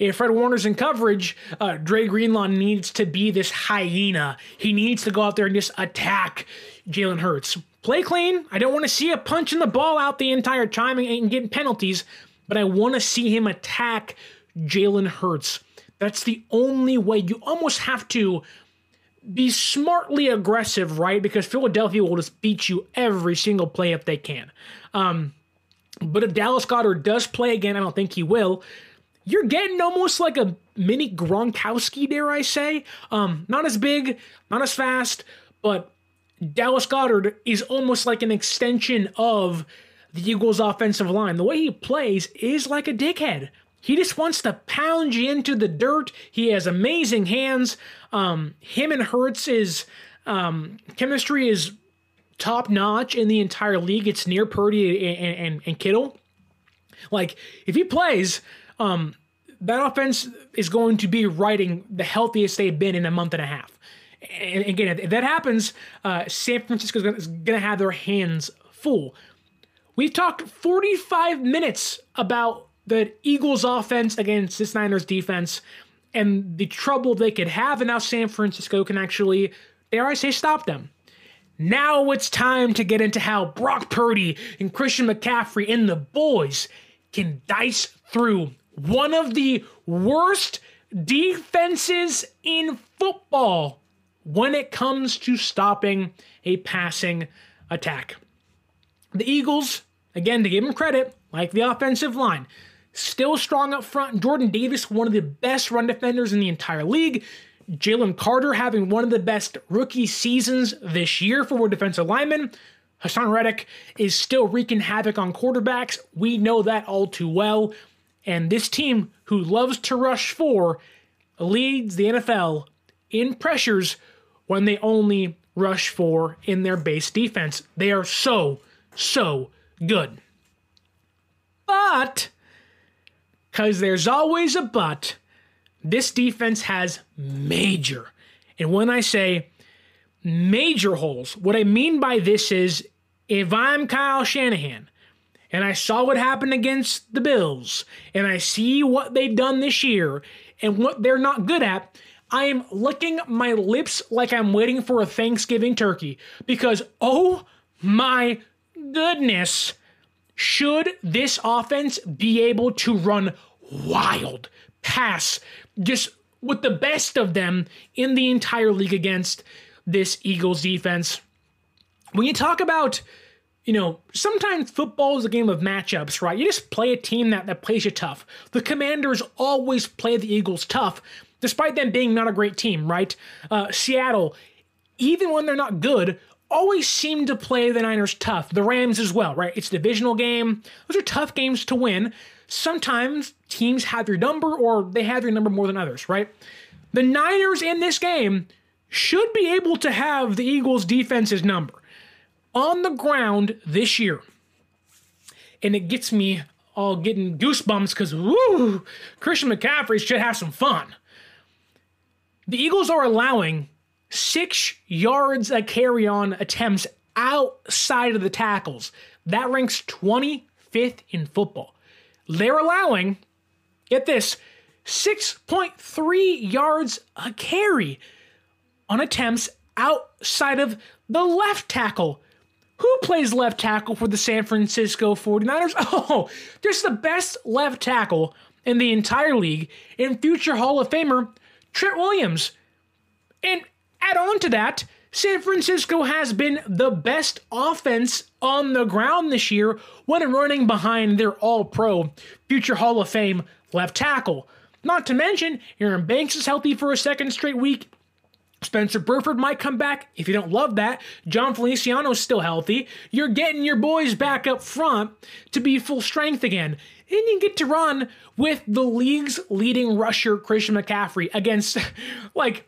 Speaker 1: if Fred Warner's in coverage, uh, Dre Greenlaw needs to be this hyena. He needs to go out there and just attack Jalen Hurts. Play clean. I don't want to see a punching the ball out the entire time and getting penalties, but I want to see him attack Jalen Hurts. That's the only way. You almost have to be smartly aggressive, right? Because Philadelphia will just beat you every single play if they can. Um, but if Dallas Goedert does play again, I don't think he will. You're getting almost like a mini Gronkowski, dare I say? Um, not as big, not as fast, but Dallas Goedert is almost like an extension of the Eagles' offensive line. The way he plays is like a dickhead. He just wants to pound you into the dirt. He has amazing hands. Um, him and Hurts is um, chemistry is top notch in the entire league. It's near Purdy and, and, and Kittle. Like if he plays, um, that offense is going to be riding the healthiest they've been in a month and a half. And again, if that happens, uh, San Francisco is going to have their hands full. We've talked 45 minutes about the Eagles' offense against this Niners defense and the trouble they could have, and now San Francisco can actually, dare I say, stop them. Now it's time to get into how Brock Purdy and Christian McCaffrey and the boys can dice through one of the worst defenses in football when it comes to stopping a passing attack. The Eagles, again, to give them credit, like the offensive line, still strong up front. Jordan Davis, one of the best run defenders in the entire league. Jalen Carter having one of the best rookie seasons this year for defensive linemen. Haason Reddick is still wreaking havoc on quarterbacks. We know that all too well. And this team, who loves to rush four, leads the NFL in pressures when they only rush four in their base defense. They are so, so good. But, because there's always a but, this defense has major, and when I say major holes, what I mean by this is if I'm Kyle Shanahan and I saw what happened against the Bills and I see what they've done this year and what they're not good at, I am licking my lips like I'm waiting for a Thanksgiving turkey because, oh my goodness, should this offense be able to run wild, pass just with the best of them in the entire league against this Eagles defense. When you talk about, you know, sometimes football is a game of matchups, right? You just play a team that, that plays you tough. The Commanders always play the Eagles tough, despite them being not a great team, right? Uh, Seattle, even when they're not good, always seem to play the Niners tough. The Rams as well, right? It's a divisional game. Those are tough games to win sometimes teams have your number or they have your number more than others, right? The Niners in this game should be able to have the Eagles' defense's number on the ground this year. And it gets me all getting goosebumps because, woo, Christian McCaffrey should have some fun. The Eagles are allowing six yards a carry on attempts outside of the tackles. That ranks 25th in football. They're allowing, get this, 6.3 yards a carry on attempts outside of the left tackle. Who plays left tackle for the San Francisco 49ers? Oh, just the best left tackle in the entire league and future Hall of Famer Trent Williams. And add on to that, San Francisco has been the best offense on the ground this year when running behind their all pro, future Hall of Fame left tackle. Not to mention, Aaron Banks is healthy for a second straight week. Spencer Burford might come back. If you don't love that, Jon Feliciano's still healthy. You're getting your boys back up front to be full strength again. And you get to run with the league's leading rusher, Christian McCaffrey, against, like,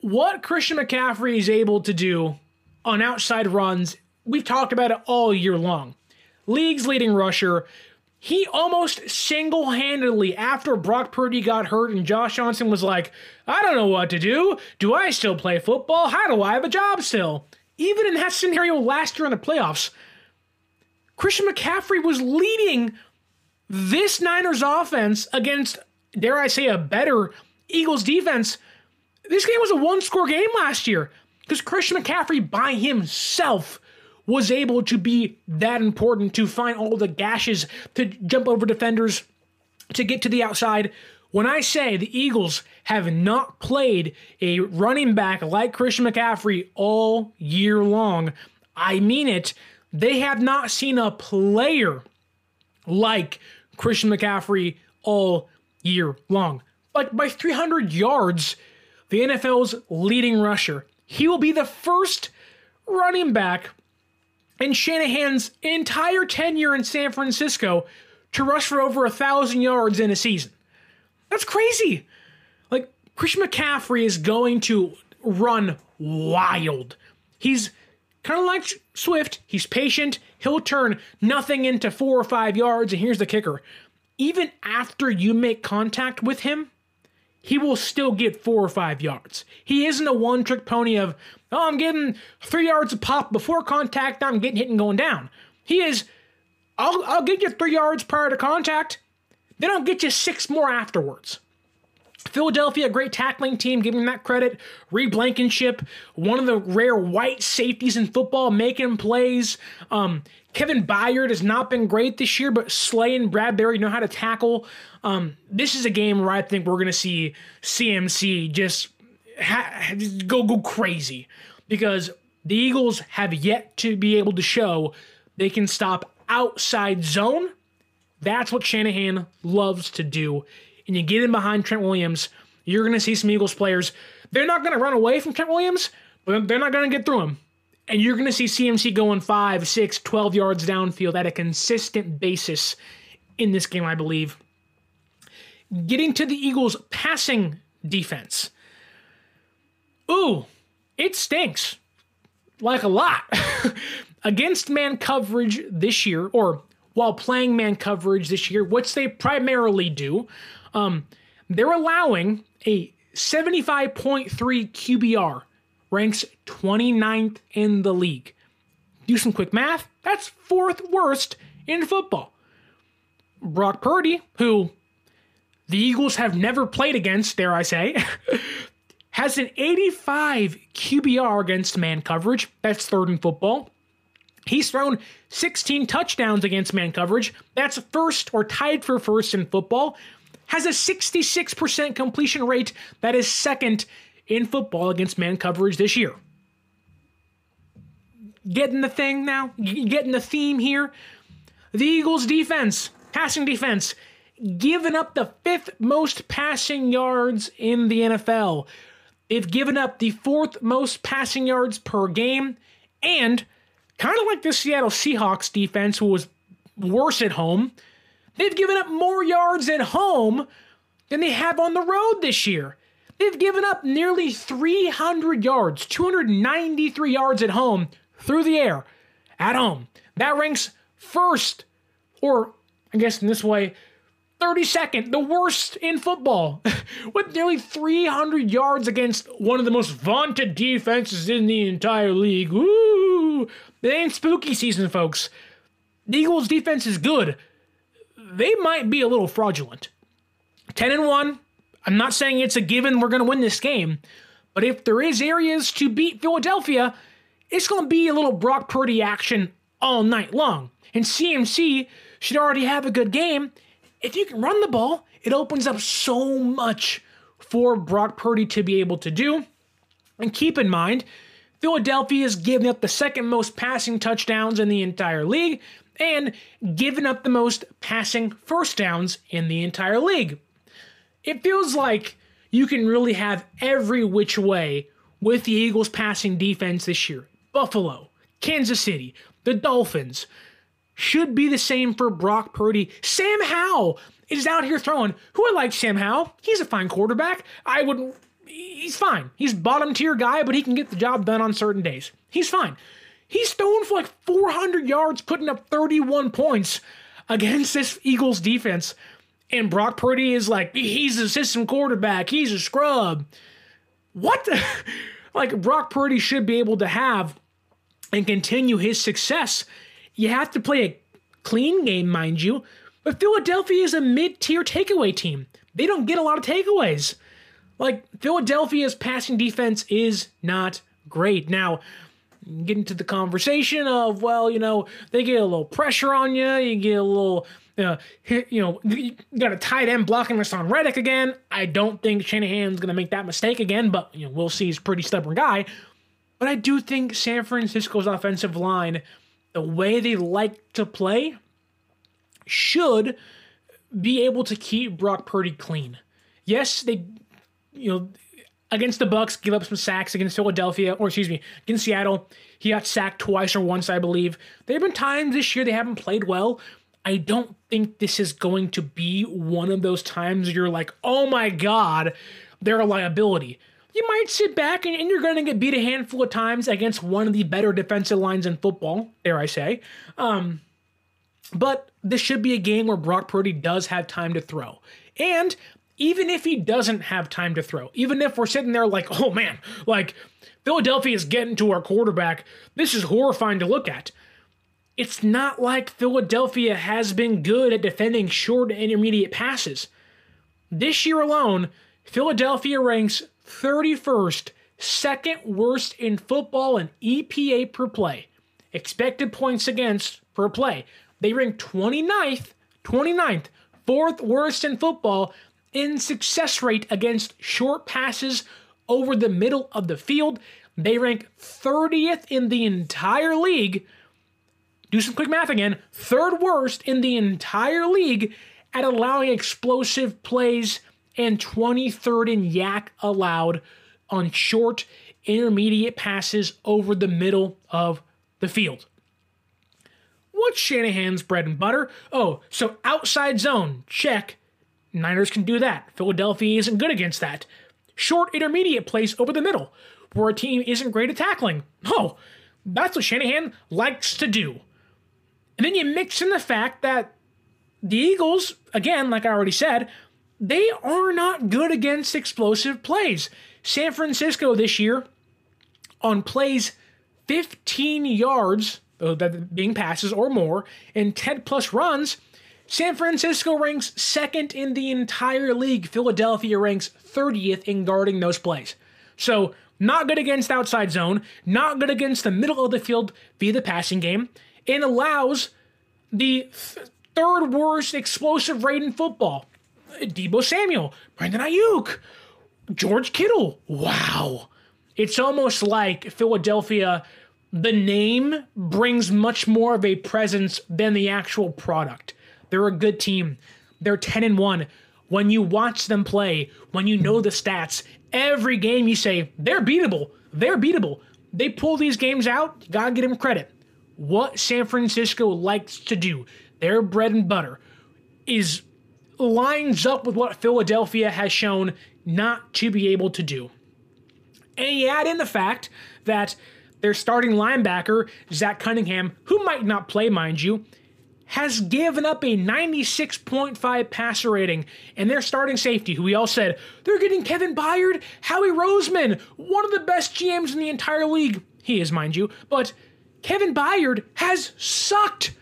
Speaker 1: what Christian McCaffrey is able to do on outside runs, we've talked about it all year long. League's leading rusher. He almost single handedly, after Brock Purdy got hurt and Josh Johnson was like, I don't know what to do. Do I still play football? How do I have a job still? Even in that scenario last year in the playoffs, Christian McCaffrey was leading this Niners offense against, dare I say, a better Eagles defense, this game was a one score game last year because Christian McCaffrey by himself was able to be that important to find all the gashes, to jump over defenders, to get to the outside. When I say the Eagles have not played a running back like Christian McCaffrey all year long, I mean it. They have not seen a player like Christian McCaffrey all year long. Like by 300 yards, the NFL's leading rusher. He will be the first running back in Shanahan's entire tenure in San Francisco to rush for over a thousand yards in a season. That's crazy. Like Christian McCaffrey is going to run wild. He's kind of like Swift. He's patient. He'll turn nothing into four or five yards. And here's the kicker: even after you make contact with him, he will still get four or five yards. He isn't a one trick pony of, oh, I'm getting three yards a pop before contact, I'm getting hit and going down. He is, I'll, I'll get you three yards prior to contact, then I'll get you six more afterwards. Philadelphia, great tackling team, giving that credit. Reed Blankenship, one of the rare white safeties in football, making plays. Um, Kevin Byard has not been great this year, but Slay and Bradberry know how to tackle. Um, this is a game where I think we're to see CMC just ha- go go crazy because the Eagles have yet to be able to show they can stop outside zone. That's what Shanahan loves to do. And you get in behind Trent Williams, you're going to see some Eagles players. They're not going to run away from Trent Williams, but they're not going to get through him. And you're going to see CMC going 5, 6, 12 yards downfield at a consistent basis in this game, I believe. Getting to the Eagles' passing defense. Ooh, it stinks. Like a lot. Against man coverage this year, or while playing man coverage this year, which they primarily do, um, they're allowing a 75.3 QBR ranks 29th in the league. Do some quick math. That's fourth worst in football. Brock Purdy, who the Eagles have never played against, dare I say, has an 85 QBR against man coverage. That's third in football. He's thrown 16 touchdowns against man coverage. That's first or tied for first in football. Has a 66% completion rate. That is second in football against man coverage this year. Getting the thing now? Getting the theme here? The Eagles' defense, passing defense, given up the fifth most passing yards in the NFL. They've given up the fourth most passing yards per game, and kind of like the Seattle Seahawks defense, who was worse at home, they've given up more yards at home than they have on the road this year. They've given up nearly 300 yards, 293 yards at home through the air at home. That ranks first, or I guess in this way, 32nd, the worst in football, with nearly 300 yards against one of the most vaunted defenses in the entire league. Woo! It ain't spooky season, folks. The Eagles' defense is good. They might be a little fraudulent. 10 and 1, I'm not saying it's a given we're going to win this game, but if there is areas to beat Philadelphia, it's going to be a little Brock Purdy action all night long. And CMC should already have a good game. If you can run the ball, it opens up so much for Brock Purdy to be able to do. And keep in mind, Philadelphia is giving up the second most passing touchdowns in the entire league and giving up the most passing first downs in the entire league it feels like you can really have every which way with the Eagles' passing defense this year. Buffalo, Kansas City, the Dolphins should be the same for Brock Purdy. Sam Howell is out here throwing. Who I like Sam Howell. He's a fine quarterback. I wouldn't. He's fine. He's bottom tier guy, but he can get the job done on certain days. He's fine. He's throwing for like 400 yards, putting up 31 points against this Eagles defense. And Brock Purdy is like, he's a system quarterback. He's a scrub. What? The? like, Brock Purdy should be able to have and continue his success. You have to play a clean game, mind you. But Philadelphia is a mid tier takeaway team. They don't get a lot of takeaways. Like, Philadelphia's passing defense is not great. Now, get into the conversation of, well, you know, they get a little pressure on you, you get a little. Uh, you know, you got a tight end blocking Haason Reddick again. I don't think Shanahan's going to make that mistake again, but you know, we'll see. He's a pretty stubborn guy. But I do think San Francisco's offensive line, the way they like to play, should be able to keep Brock Purdy clean. Yes, they, you know, against the Bucs, give up some sacks against Philadelphia, or excuse me, against Seattle. He got sacked twice or once, I believe. There have been times this year they haven't played well. I don't think this is going to be one of those times you're like, oh my God, they're a liability. You might sit back and, and you're going to get beat a handful of times against one of the better defensive lines in football, dare I say. Um, but this should be a game where Brock Purdy does have time to throw. And even if he doesn't have time to throw, even if we're sitting there like, oh man, like Philadelphia is getting to our quarterback, this is horrifying to look at. It's not like Philadelphia has been good at defending short and intermediate passes. This year alone, Philadelphia ranks 31st, second worst in football in EPA per play, expected points against per play. They rank 29th, 29th, fourth worst in football in success rate against short passes over the middle of the field. They rank 30th in the entire league. Do some quick math again. Third worst in the entire league at allowing explosive plays and 23rd in YAC allowed on short, intermediate passes over the middle of the field. What's Shanahan's bread and butter? Oh, so outside zone, check. Niners can do that. Philadelphia isn't good against that. Short intermediate plays over the middle, where a team isn't great at tackling. Oh, that's what Shanahan likes to do. And then you mix in the fact that the Eagles, again, like I already said, they are not good against explosive plays. San Francisco this year, on plays 15 yards, uh, that being passes or more, and 10 plus runs, San Francisco ranks second in the entire league. Philadelphia ranks 30th in guarding those plays. So, not good against outside zone, not good against the middle of the field via the passing game, and allows the th- third worst explosive rate in football. Deebo Samuel, Brandon Aiyuk, George Kittle. Wow. It's almost like Philadelphia, the name brings much more of a presence than the actual product. They're a good team. They're 10 and 1. When you watch them play, when you know the stats, every game you say, they're beatable. They're beatable. They pull these games out, you gotta get them credit. What San Francisco likes to do, their bread and butter, is lines up with what Philadelphia has shown not to be able to do. And you add in the fact that their starting linebacker, Zach Cunningham, who might not play, mind you, has given up a 96.5 passer rating, and their starting safety, who we all said, they're getting Kevin Byard, Howie Roseman, one of the best GMs in the entire league. He is, mind you, but Kevin Byard has sucked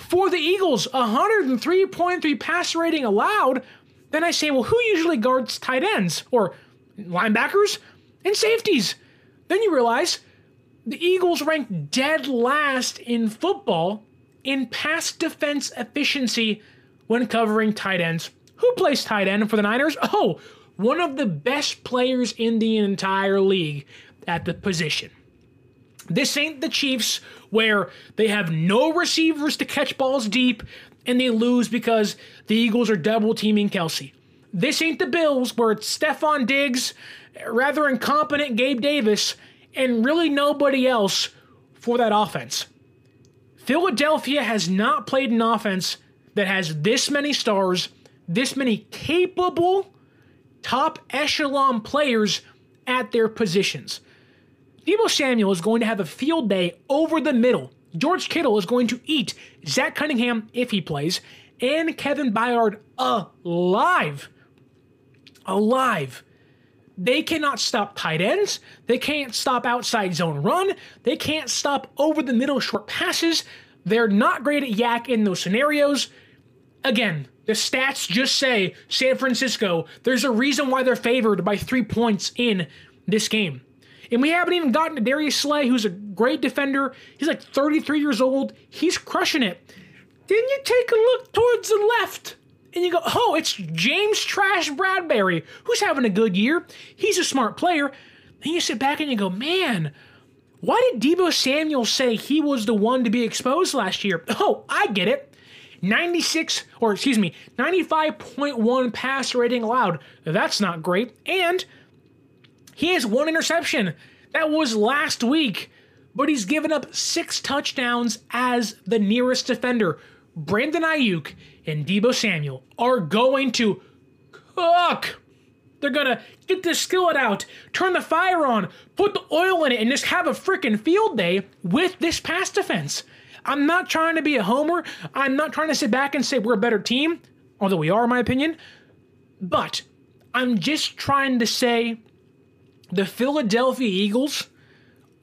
Speaker 1: for the Eagles, 103.3 passer rating allowed. Then I say, well, who usually guards tight ends or linebackers and safeties? Then you realize the Eagles rank dead last in football in pass defense efficiency when covering tight ends. Who plays tight end for the Niners? Oh, one of the best players in the entire league at the position. This ain't the Chiefs where they have no receivers to catch balls deep and they lose because the Eagles are double teaming Kelce. This ain't the Bills where it's Stefon Diggs, rather incompetent Gabe Davis, and really nobody else for that offense. Philadelphia has not played an offense that has this many stars, this many capable top echelon players at their positions. Deebo Samuel is going to have a field day over the middle. George Kittle is going to eat Zach Cunningham if he plays, and Kevin Byard alive. Alive. They cannot stop tight ends. They can't stop outside zone run. They can't stop over the middle short passes. They're not great at YAC in those scenarios. Again, the stats just say San Francisco. There's a reason why they're favored by three points in this game. And we haven't even gotten to Darius Slay, who's a great defender. He's like 33 years old. He's crushing it. Then you take a look towards the left and you go, oh, it's James Trash Bradberry, who's having a good year. He's a smart player. Then you sit back and you go, man, why did Deebo Samuel say he was the one to be exposed last year? Oh, I get it. 96, or excuse me, 95.1 pass rating allowed. That's not great. And he has one interception. That was last week, but he's given up six touchdowns as the nearest defender. Brandon Aiyuk and Deebo Samuel are going to cook. They're gonna get the skillet out, turn the fire on, put the oil in it, and just have a freaking field day with this pass defense. I'm not trying to be a homer. I'm not trying to sit back and say we're a better team, although we are, in my opinion. But I'm just trying to say the Philadelphia Eagles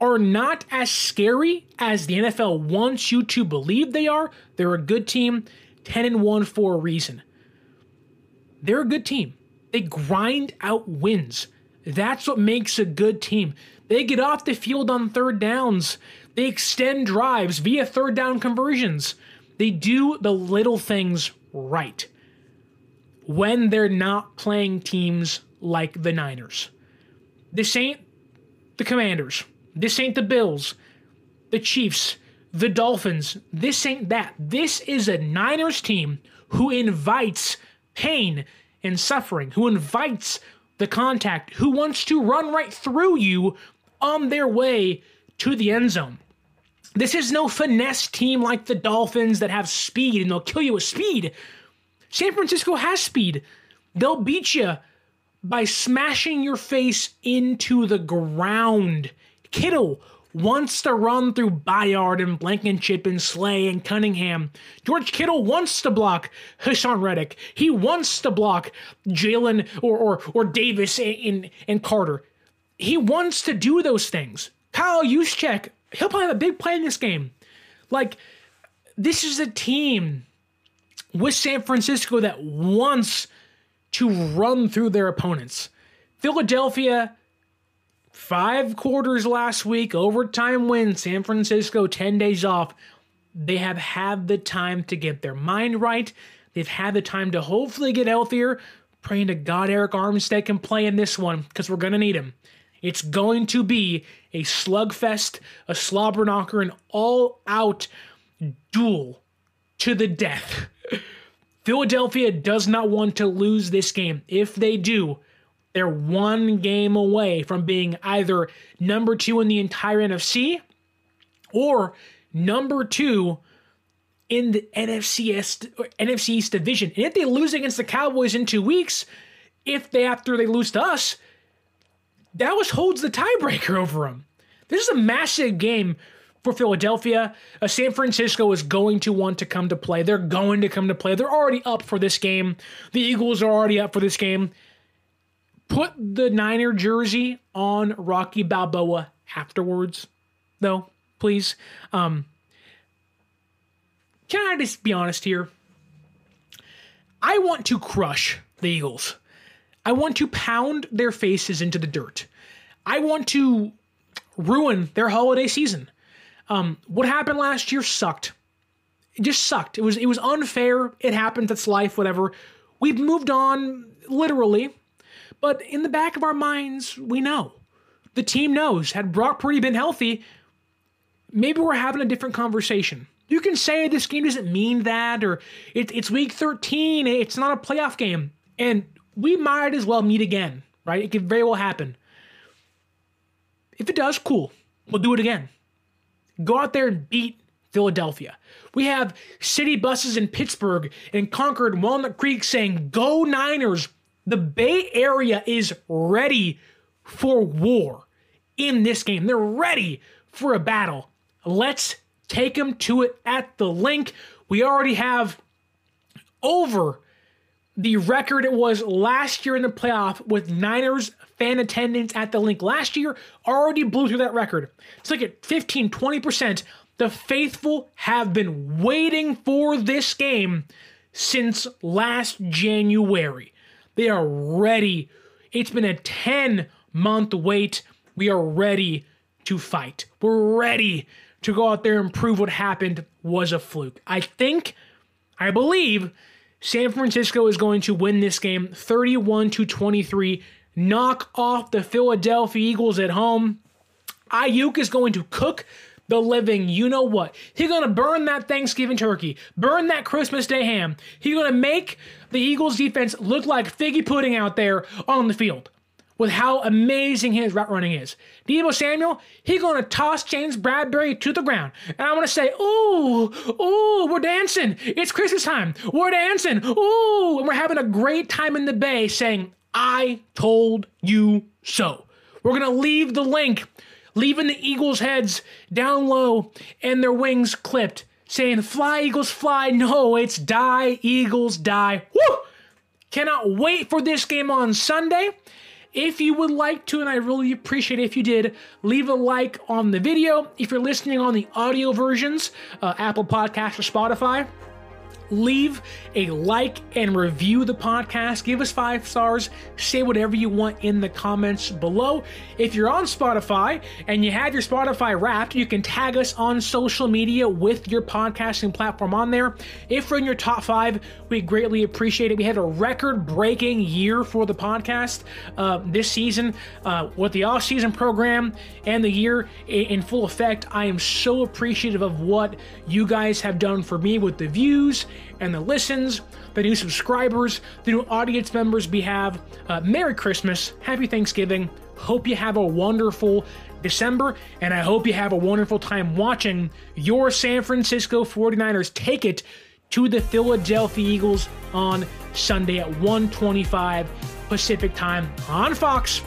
Speaker 1: are not as scary as the NFL wants you to believe they are. They're a good team, 10 and 1 for a reason. They're a good team. They grind out wins. That's what makes a good team. They get off the field on third downs. They extend drives via third down conversions. They do the little things right when they're not playing teams like the Niners. This ain't the Commanders. This ain't the Bills, the Chiefs, the Dolphins. This ain't that. This is a Niners team who invites pain and suffering, who invites the contact, who wants to run right through you on their way to the end zone. This is no finesse team like the Dolphins that have speed and they'll kill you with speed. San Francisco has speed. They'll beat you by smashing your face into the ground. Kittle wants to run through Byard and Blankenship and Slay and Cunningham. George Kittle wants to block Haason Reddick. He wants to block Jalen or, or, or Davis and, and Carter. He wants to do those things. Kyle Juszczyk, he'll probably have a big play in this game. Like, this is a team with San Francisco that wants to run through their opponents. Philadelphia Five quarters last week, overtime win, San Francisco 10 days off. They have had the time to get their mind right. They've had the time to hopefully get healthier. Praying to God Arik Armstead can play in this one because we're going to need him. It's going to be a slugfest, a slobber knocker, an all out duel to the death. Philadelphia does not want to lose this game. If they do, they're one game away from being either number two in the entire NFC or number two in the NFC East, NFC East division. And if they lose against the Cowboys in two weeks, if they after they lose to us, Dallas holds the tiebreaker over them. This is a massive game for Philadelphia. Uh, San Francisco is going to want to come to play. They're going to come to play. They're already up for this game. The Eagles are already up for this game put the Niner jersey on Rocky Balboa afterwards, though, please. Um, can I just be honest here? I want to crush the Eagles. I want to pound their faces into the dirt. I want to ruin their holiday season. Um, what happened last year sucked. It just sucked. It was it was unfair. It happened. That's life. Whatever. We've moved on. Literally, but in the back of our minds, we know. The team knows. Had Brock Purdy been healthy, maybe we're having a different conversation. You can say this game doesn't mean that, or it, it's week 13, it's not a playoff game. And we might as well meet again, right? It could very well happen. If it does, cool. We'll do it again. Go out there and beat Philadelphia. We have city buses in Pittsburg and Concord Walnut Creek saying, Go Niners, the Bay Area is ready for war in this game. They're ready for a battle. Let's take them to it at the Linc. We already have over the record it was last year in the playoff with Niners fan attendance at the Linc last year already blew through that record. It's like at 15, 20%. The faithful have been waiting for this game since last January. They are ready. It's been a 10 month wait. We are ready to fight. We're ready to go out there and prove what happened was a fluke. I think, I believe, San Francisco is going to win this game 31 to 23, knock off the Philadelphia Eagles at home. Aiyuk is going to cook the living, you know what? He's going to burn that Thanksgiving turkey, burn that Christmas Day ham. He's going to make the Eagles defense look like figgy pudding out there on the field with how amazing his route running is. Deebo Samuel, he's going to toss James Bradberry to the ground. And I want to say, ooh, ooh, we're dancing. It's Christmas time. We're dancing. Ooh, and we're having a great time in the Bay saying, I told you so. We're going to leave the Linc, leaving the Eagles' heads down low and their wings clipped, saying, Fly, Eagles, fly. No, it's die, Eagles, die. Woo! Cannot wait for this game on Sunday. If you would like to, and I really appreciate if you did, leave a like on the video. If you're listening on the audio versions, uh, Apple Podcast or Spotify, leave a like and review the podcast. Give us five stars. Say whatever you want in the comments below. If you're on Spotify and you have your Spotify wrapped, you can tag us on social media with your podcasting platform on there. If we're in your top five, we greatly appreciate it. We had a record breaking year for the podcast uh, this season uh, with the off season program and the year in full effect. I am so appreciative of what you guys have done for me with the views and the listens, the new subscribers, the new audience members we have. Uh, Merry Christmas, Happy Thanksgiving. Hope you have a wonderful December, and I hope you have a wonderful time watching your San Francisco 49ers take it to the Philadelphia Eagles on Sunday at 125 Pacific time on Fox.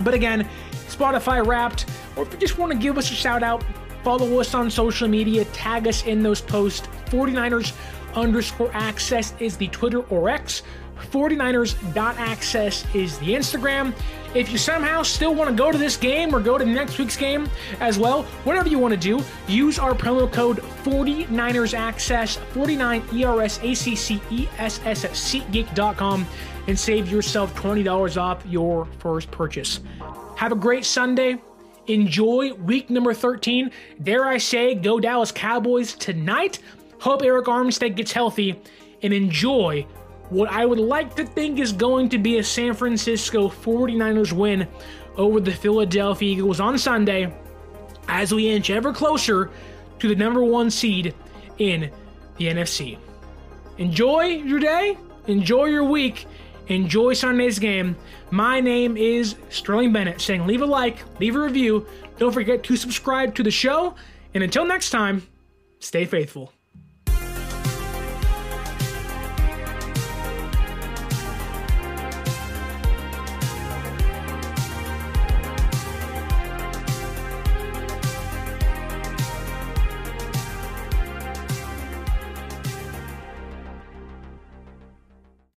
Speaker 1: But again, Spotify wrapped, or if you just want to give us a shout out, follow us on social media, tag us in those posts. 49ers underscore access is the Twitter or X. 49ers.access is the Instagram. If you somehow still want to go to this game or go to next week's game as well, whatever you want to do, use our promo code 49ers access 49 ERS ACCESS at SeatGeek.com and save yourself $20 off your first purchase. Have a great Sunday. Enjoy week number 13. Dare I say, go Dallas Cowboys tonight. Hope Arik Armstead gets healthy and enjoy what I would like to think is going to be a San Francisco 49ers win over the Philadelphia Eagles on Sunday as we inch ever closer to the number one seed in the NFC. Enjoy your day, enjoy your week, enjoy Sunday's game. My name is Sterling Bennett saying leave a like, leave a review. Don't forget to subscribe to the show. And until next time, stay faithful.